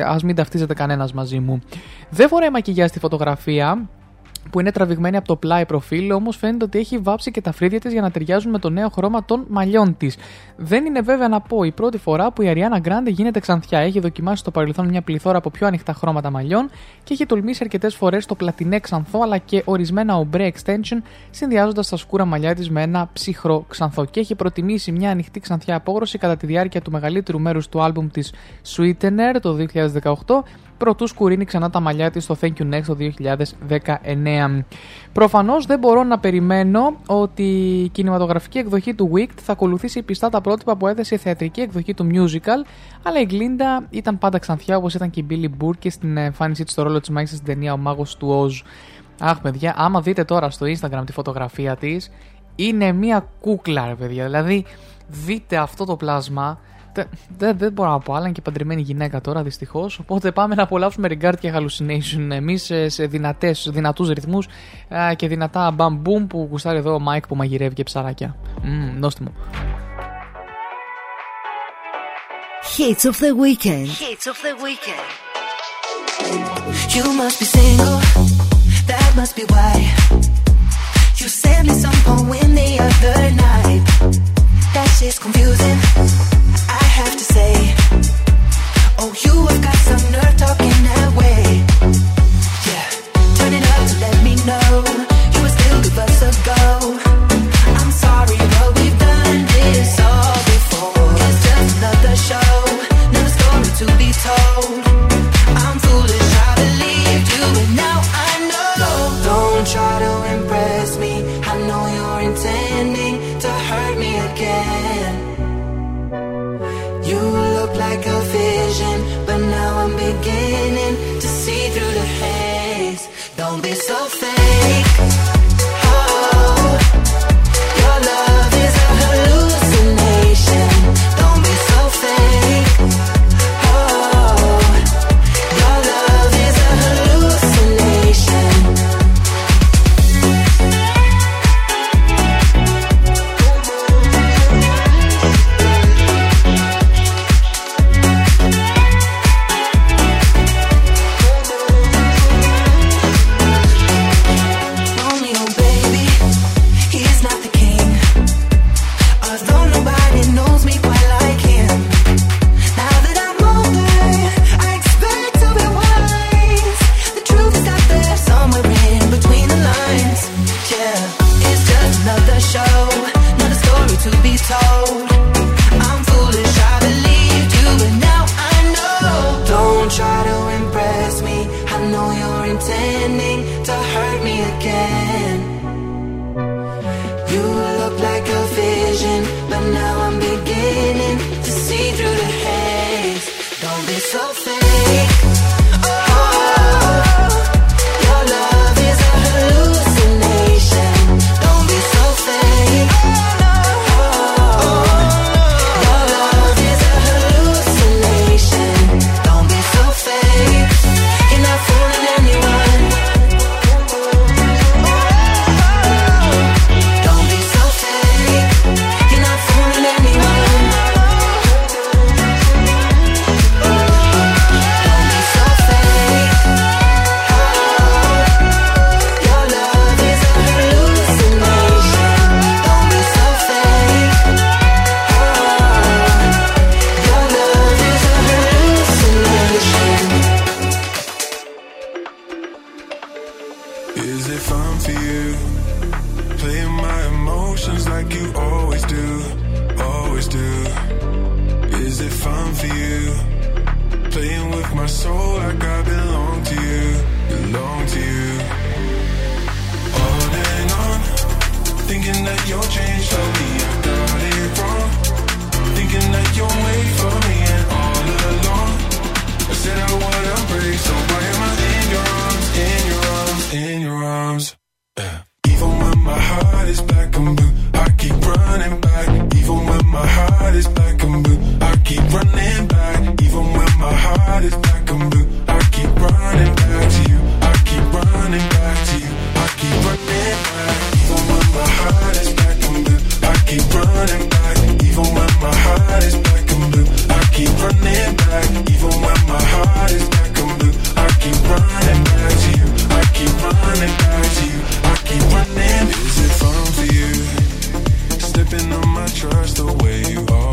ας μην ταυτίζεται κανένας μαζί μου. Δεν φοράει μακιγιά στη φωτογραφία, που είναι τραβηγμένη από το πλάι προφίλ, όμως φαίνεται ότι έχει βάψει και τα φρύδια της για να ταιριάζουν με το νέο χρώμα των μαλλιών της. Δεν είναι βέβαια να πω η πρώτη φορά που η Ariana Grande γίνεται ξανθιά. Έχει δοκιμάσει στο παρελθόν μια πληθώρα από πιο ανοιχτά χρώματα μαλλιών και έχει τολμήσει αρκετές φορές το πλατινέ ξανθό αλλά και ορισμένα ομπρέ extension, συνδυάζοντας τα σκούρα μαλλιά της με ένα ψυχρό ξανθό. Και έχει προτιμήσει μια ανοιχτή ξανθιά απόγρωση κατά τη διάρκεια του μεγαλύτερου μέρους του άλμπουμ της Sweetener το 2018 προτού σκουρίνει ξανά τα μαλλιά της στο Thank You Next το 2019. Προφανώς δεν μπορώ να περιμένω ότι η κινηματογραφική εκδοχή του Wicked θα ακολουθήσει πιστά τα πρότυπα που έθεσε η θεατρική εκδοχή του musical, αλλά η Γκλίντα ήταν πάντα ξανθιά όπως ήταν και η Billie Burke στην εμφάνισή της στο ρόλο της μάγισσας στην ταινία Ο Μάγος του Οζ. Αχ παιδιά, άμα δείτε τώρα στο Instagram τη φωτογραφία της, είναι μια κούκλα ρε παιδιά, δηλαδή δείτε αυτό το πλάσμα, δεν δε, δεν μπορώ να πω άλλα, είναι και παντρεμένη γυναίκα τώρα δυστυχώς. Οπότε πάμε να απολαύσουμε Regard και Hallucination εμείς σε, σε δυνατές, δυνατούς ρυθμούς α, και δυνατά μπαμ μπουμ που γουστάρει εδώ ο Μάικ που μαγειρεύει και ψαράκια. Μμμ, νόστιμο. Hits of the weekend. Hits of the weekend. You must be single, that must be why. You sent me some poem the other night. That shit's confusing, know is black and blue. I keep running back, even when my heart is black and blue. I keep running back, even when my heart is black and blue. I keep running back to you. I keep running back to you. I keep running back, even when my heart is black and blue. I keep running back, even when my heart is black and blue. I keep running back, even when my heart is black and blue. I keep running back to you. I keep running back to you. I keep running. Is it fun? on my trust the way you are.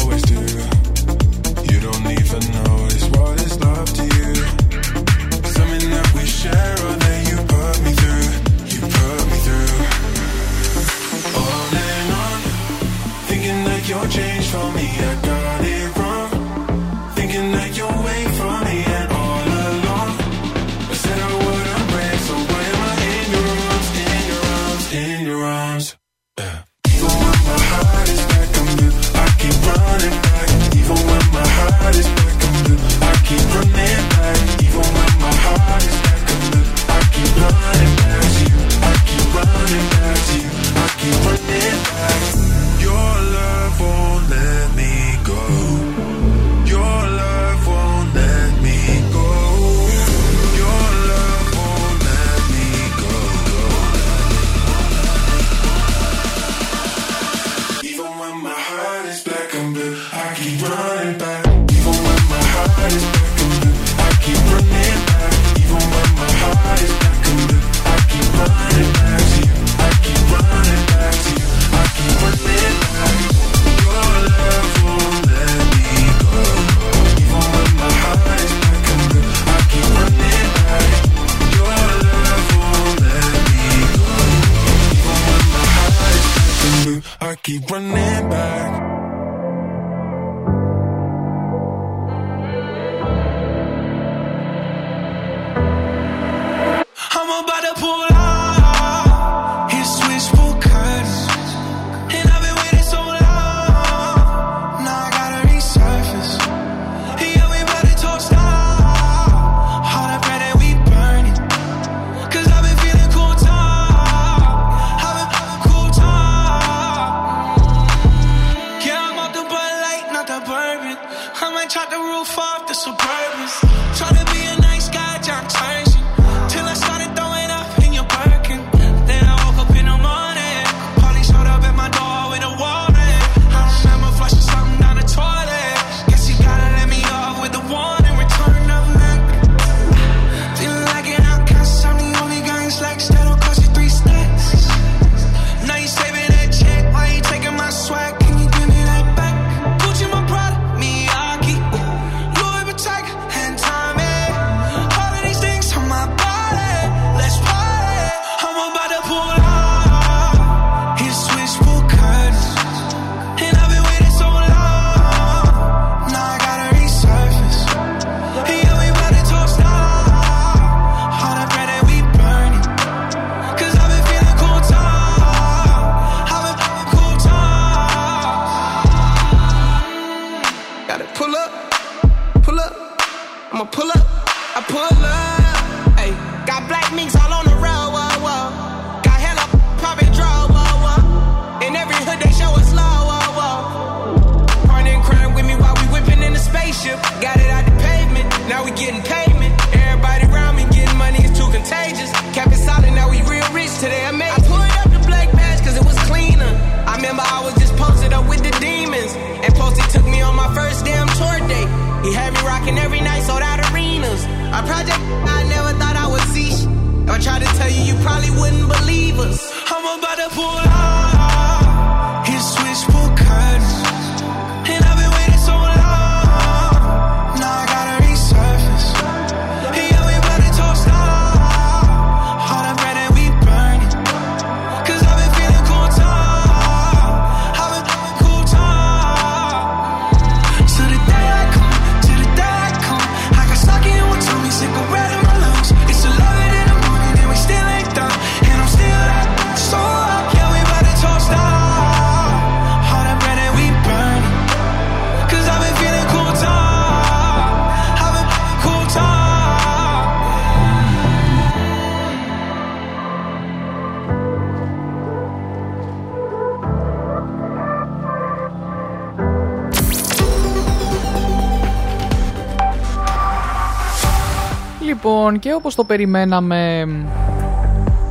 Λοιπόν, και όπως το περιμέναμε,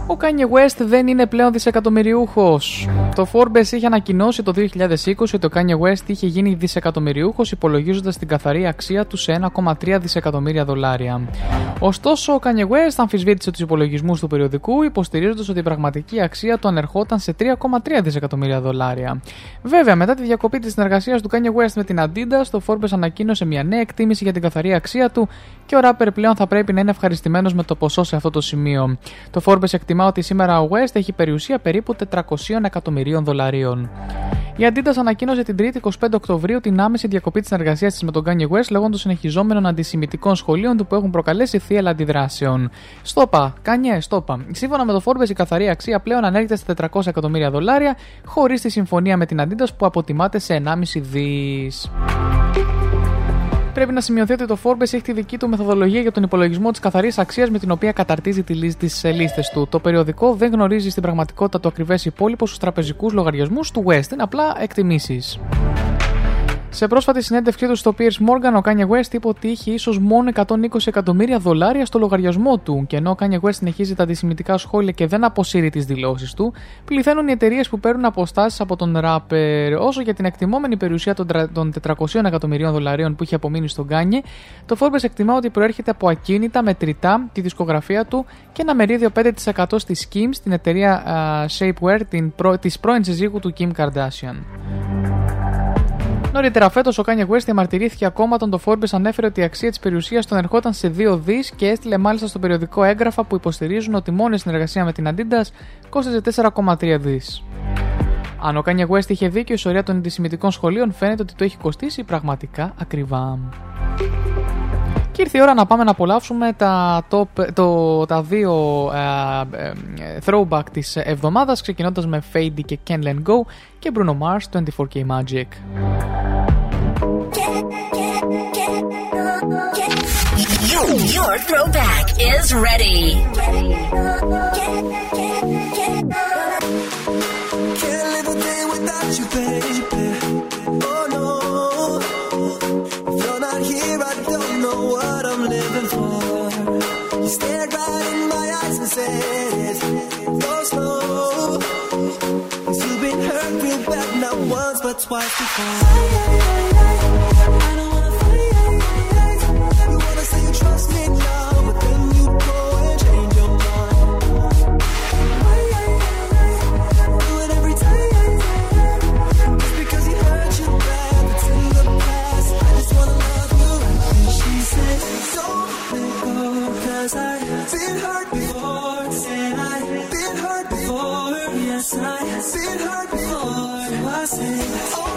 ο Kanye West δεν είναι πλέον δισεκατομμυριούχος. Το Forbes είχε ανακοινώσει το 2020 ότι ο Kanye West είχε γίνει δισεκατομμυριούχος υπολογίζοντας την καθαρή αξία του σε 1,3 δισεκατομμύρια δολάρια. Ωστόσο, ο Kanye West αμφισβήτησε τους υπολογισμούς του περιοδικού υποστηρίζοντας ότι η πραγματική αξία του ανερχόταν σε 3,3 δισεκατομμύρια δολάρια. Βέβαια, μετά τη διακοπή της συνεργασίας του Kanye West με την Adidas, το Forbes ανακοίνωσε μια νέα εκτίμηση για την καθαρή αξία του και ο rapper πλέον θα πρέπει να είναι ευχαριστημένος με το ποσό σε αυτό το σημείο. Το Forbes εκτιμά ότι σήμερα ο West έχει περιουσία περίπου 400 εκατομμυρίων δολαρίων. Η Adidas ανακοίνωσε την 3η 25 Οκτωβρίου την άμεση διακοπή της συνεργασίας της με τον Kanye West λόγω των συνεχιζόμενων αντισημιτικών σχολείων του που έχουν προκαλέσει θύελα αντιδράσεων. Στόπα, Kanye, στόπα. Σύμφωνα με το Forbes, η καθαρή αξία πλέον ανέρχεται στα 400 εκατομμύρια δολάρια, χωρίς τη συμφωνία με την Adidas που αποτιμάται σε 1,5 δις. Πρέπει να σημειωθεί ότι το Forbes έχει τη δική του μεθοδολογία για τον υπολογισμό της καθαρής αξίας με την οποία καταρτίζει τις λίστες του. Το περιοδικό δεν γνωρίζει στην πραγματικότητα το ακριβές υπόλοιπο στους τραπεζικούς λογαριασμούς του West. Είναι απλά εκτιμήσεις. Σε πρόσφατη συνέντευξή του στο Piers Morgan, ο Kanye West είπε ότι είχε ίσως μόνο 120 εκατομμύρια δολάρια στο λογαριασμό του. Και ενώ ο Kanye West συνεχίζει τα αντισημιτικά σχόλια και δεν αποσύρει τις δηλώσεις του, πληθαίνουν οι εταιρείες που παίρνουν αποστάσεις από τον rapper. Όσο για την εκτιμόμενη περιουσία των τρα- των 400 εκατομμυρίων δολαρίων που είχε απομείνει στον Kanye, το Forbes εκτιμά ότι προέρχεται από ακίνητα, μετρητά, τη δισκογραφία του και ένα μερίδιο 5% στη Skims, την εταιρεία α, Shapewear την προ... της πρώην συζύγου του Kim Kardashian. Νωρίτερα φέτος, ο Kanye West διαμαρτυρήθηκε ακόμα όταν το Forbes ανέφερε ότι η αξία της περιουσίας τον ερχόταν σε 2 δις και έστειλε μάλιστα στο περιοδικό έγγραφα που υποστηρίζουν ότι μόνο η συνεργασία με την Adidas κόστιζε 4,3 δις. Αν ο Kanye West είχε δίκιο, η ιστορία των αντισημιτικών σχολείων φαίνεται ότι το έχει κοστίσει πραγματικά ακριβά. Και ήρθε η ώρα να πάμε να απολαύσουμε τα, top, το, τα δύο ε, ε, throwback της εβδομάδας ξεκινώντας με Fady και Can Let Go και Bruno Mars 24K Magic. Your, your throwback is ready. Can't live a day without you, baby. Stared right in my eyes and said, Go slow. Cause you've been hurt real bad, not once but twice before. Cause I've been hurt before. I've been hurt before. Yes, I've been hurt before. So I said, Oh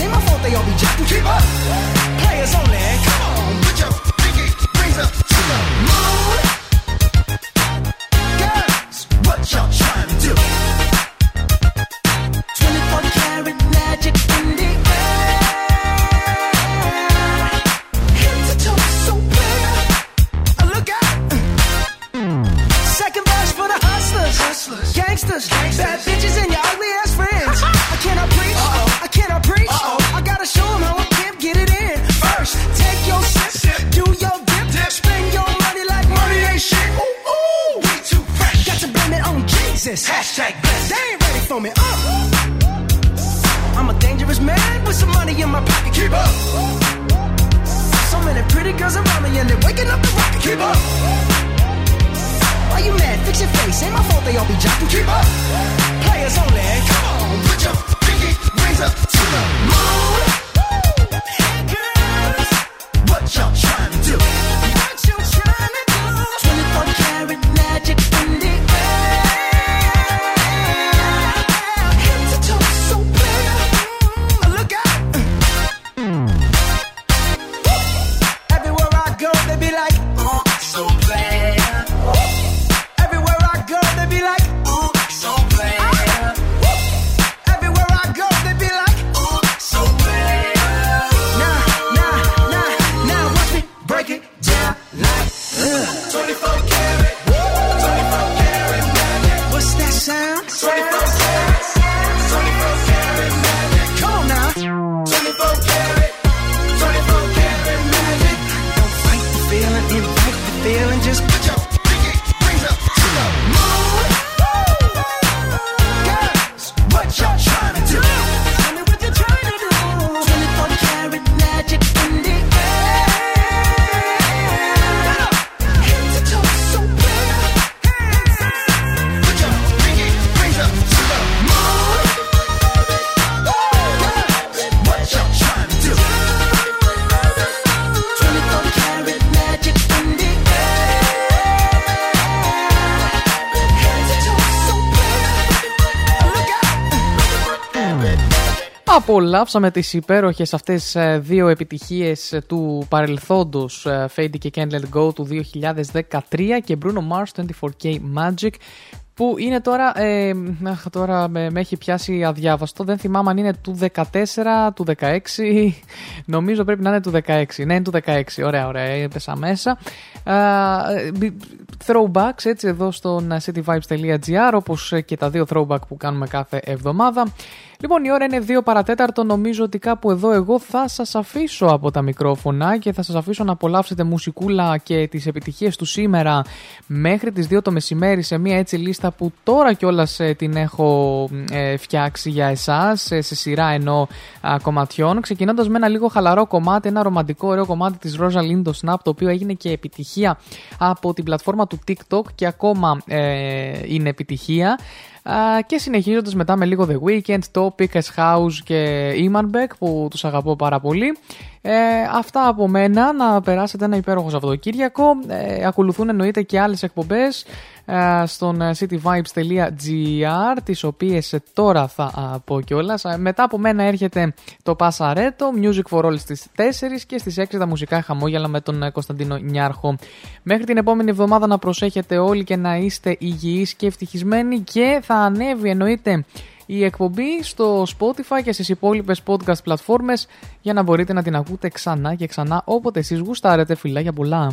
Ain't my fault they all be jacking. Keep up. Players only. Come on, put your pinky rings up Απολαύσαμε τις υπέροχες αυτές ε, δύο επιτυχίες ε, του παρελθόντος ε, Fade και Can't Let Go του 2013 και Bruno Mars 24K Magic που είναι τώρα, ε, αχ, τώρα με, με έχει πιάσει αδιάβαστο, δεν θυμάμαι αν είναι του 14, του 16, νομίζω πρέπει να είναι του 16, ναι είναι του 16, ωραία ωραία, έπεσα μέσα. Α, ε, throwbacks έτσι εδώ στον cityvibes.gr όπως και τα δύο throwback που κάνουμε κάθε εβδομάδα. Λοιπόν, η ώρα είναι 2 παρατέταρτο. Νομίζω ότι κάπου εδώ εγώ θα σας αφήσω από τα μικρόφωνα και θα σας αφήσω να απολαύσετε μουσικούλα και τις επιτυχίες του σήμερα μέχρι τις 2 το μεσημέρι σε μια έτσι λίστα που τώρα κιόλας την έχω ε, φτιάξει για εσάς σε σειρά ενώ α, κομματιών. Ξεκινώντας με ένα λίγο χαλαρό κομμάτι, ένα ρομαντικό ωραίο κομμάτι της Rosa Lindo Snap, το οποίο έγινε και επιτυχία από την πλατφόρμα του TikTok και ακόμα ε, είναι επιτυχία. Α, και συνεχίζοντας μετά με λίγο The Weeknd, Topic, S House και Imanbek που τους αγαπώ πάρα πολύ. Ε, αυτά από μένα, να περάσετε ένα υπέροχο Σαββατοκύριακο. Ε, ακολουθούν εννοείται και άλλες εκπομπές ε, στον cityvibes.gr τις οποίες ε, τώρα θα α, πω κιόλας. Ε, μετά από μένα έρχεται το Πασαρέτο, Music for All στις 4 και στις 6 τα μουσικά χαμόγελα με τον ε, Κωνσταντίνο Νιάρχο. Μέχρι την επόμενη εβδομάδα να προσέχετε όλοι και να είστε υγιείς και ευτυχισμένοι και θα ανέβει εννοείται η εκπομπή στο Spotify και στις υπόλοιπες Podcast πλατφόρμες για να μπορείτε να την ακούτε ξανά και ξανά όποτε εσείς γουστάρετε φιλά για πολλά.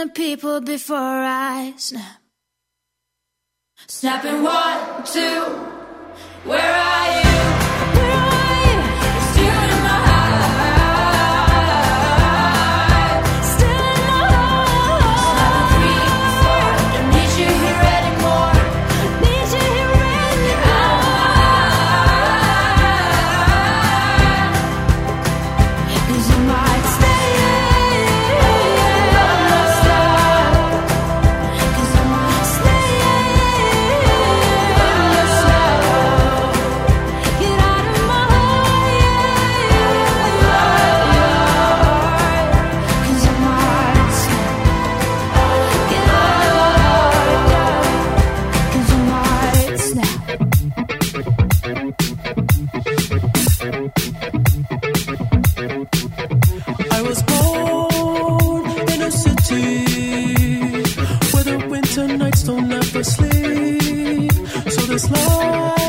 The people before I snap. Snapping one, two, where are you? sleep. So this love.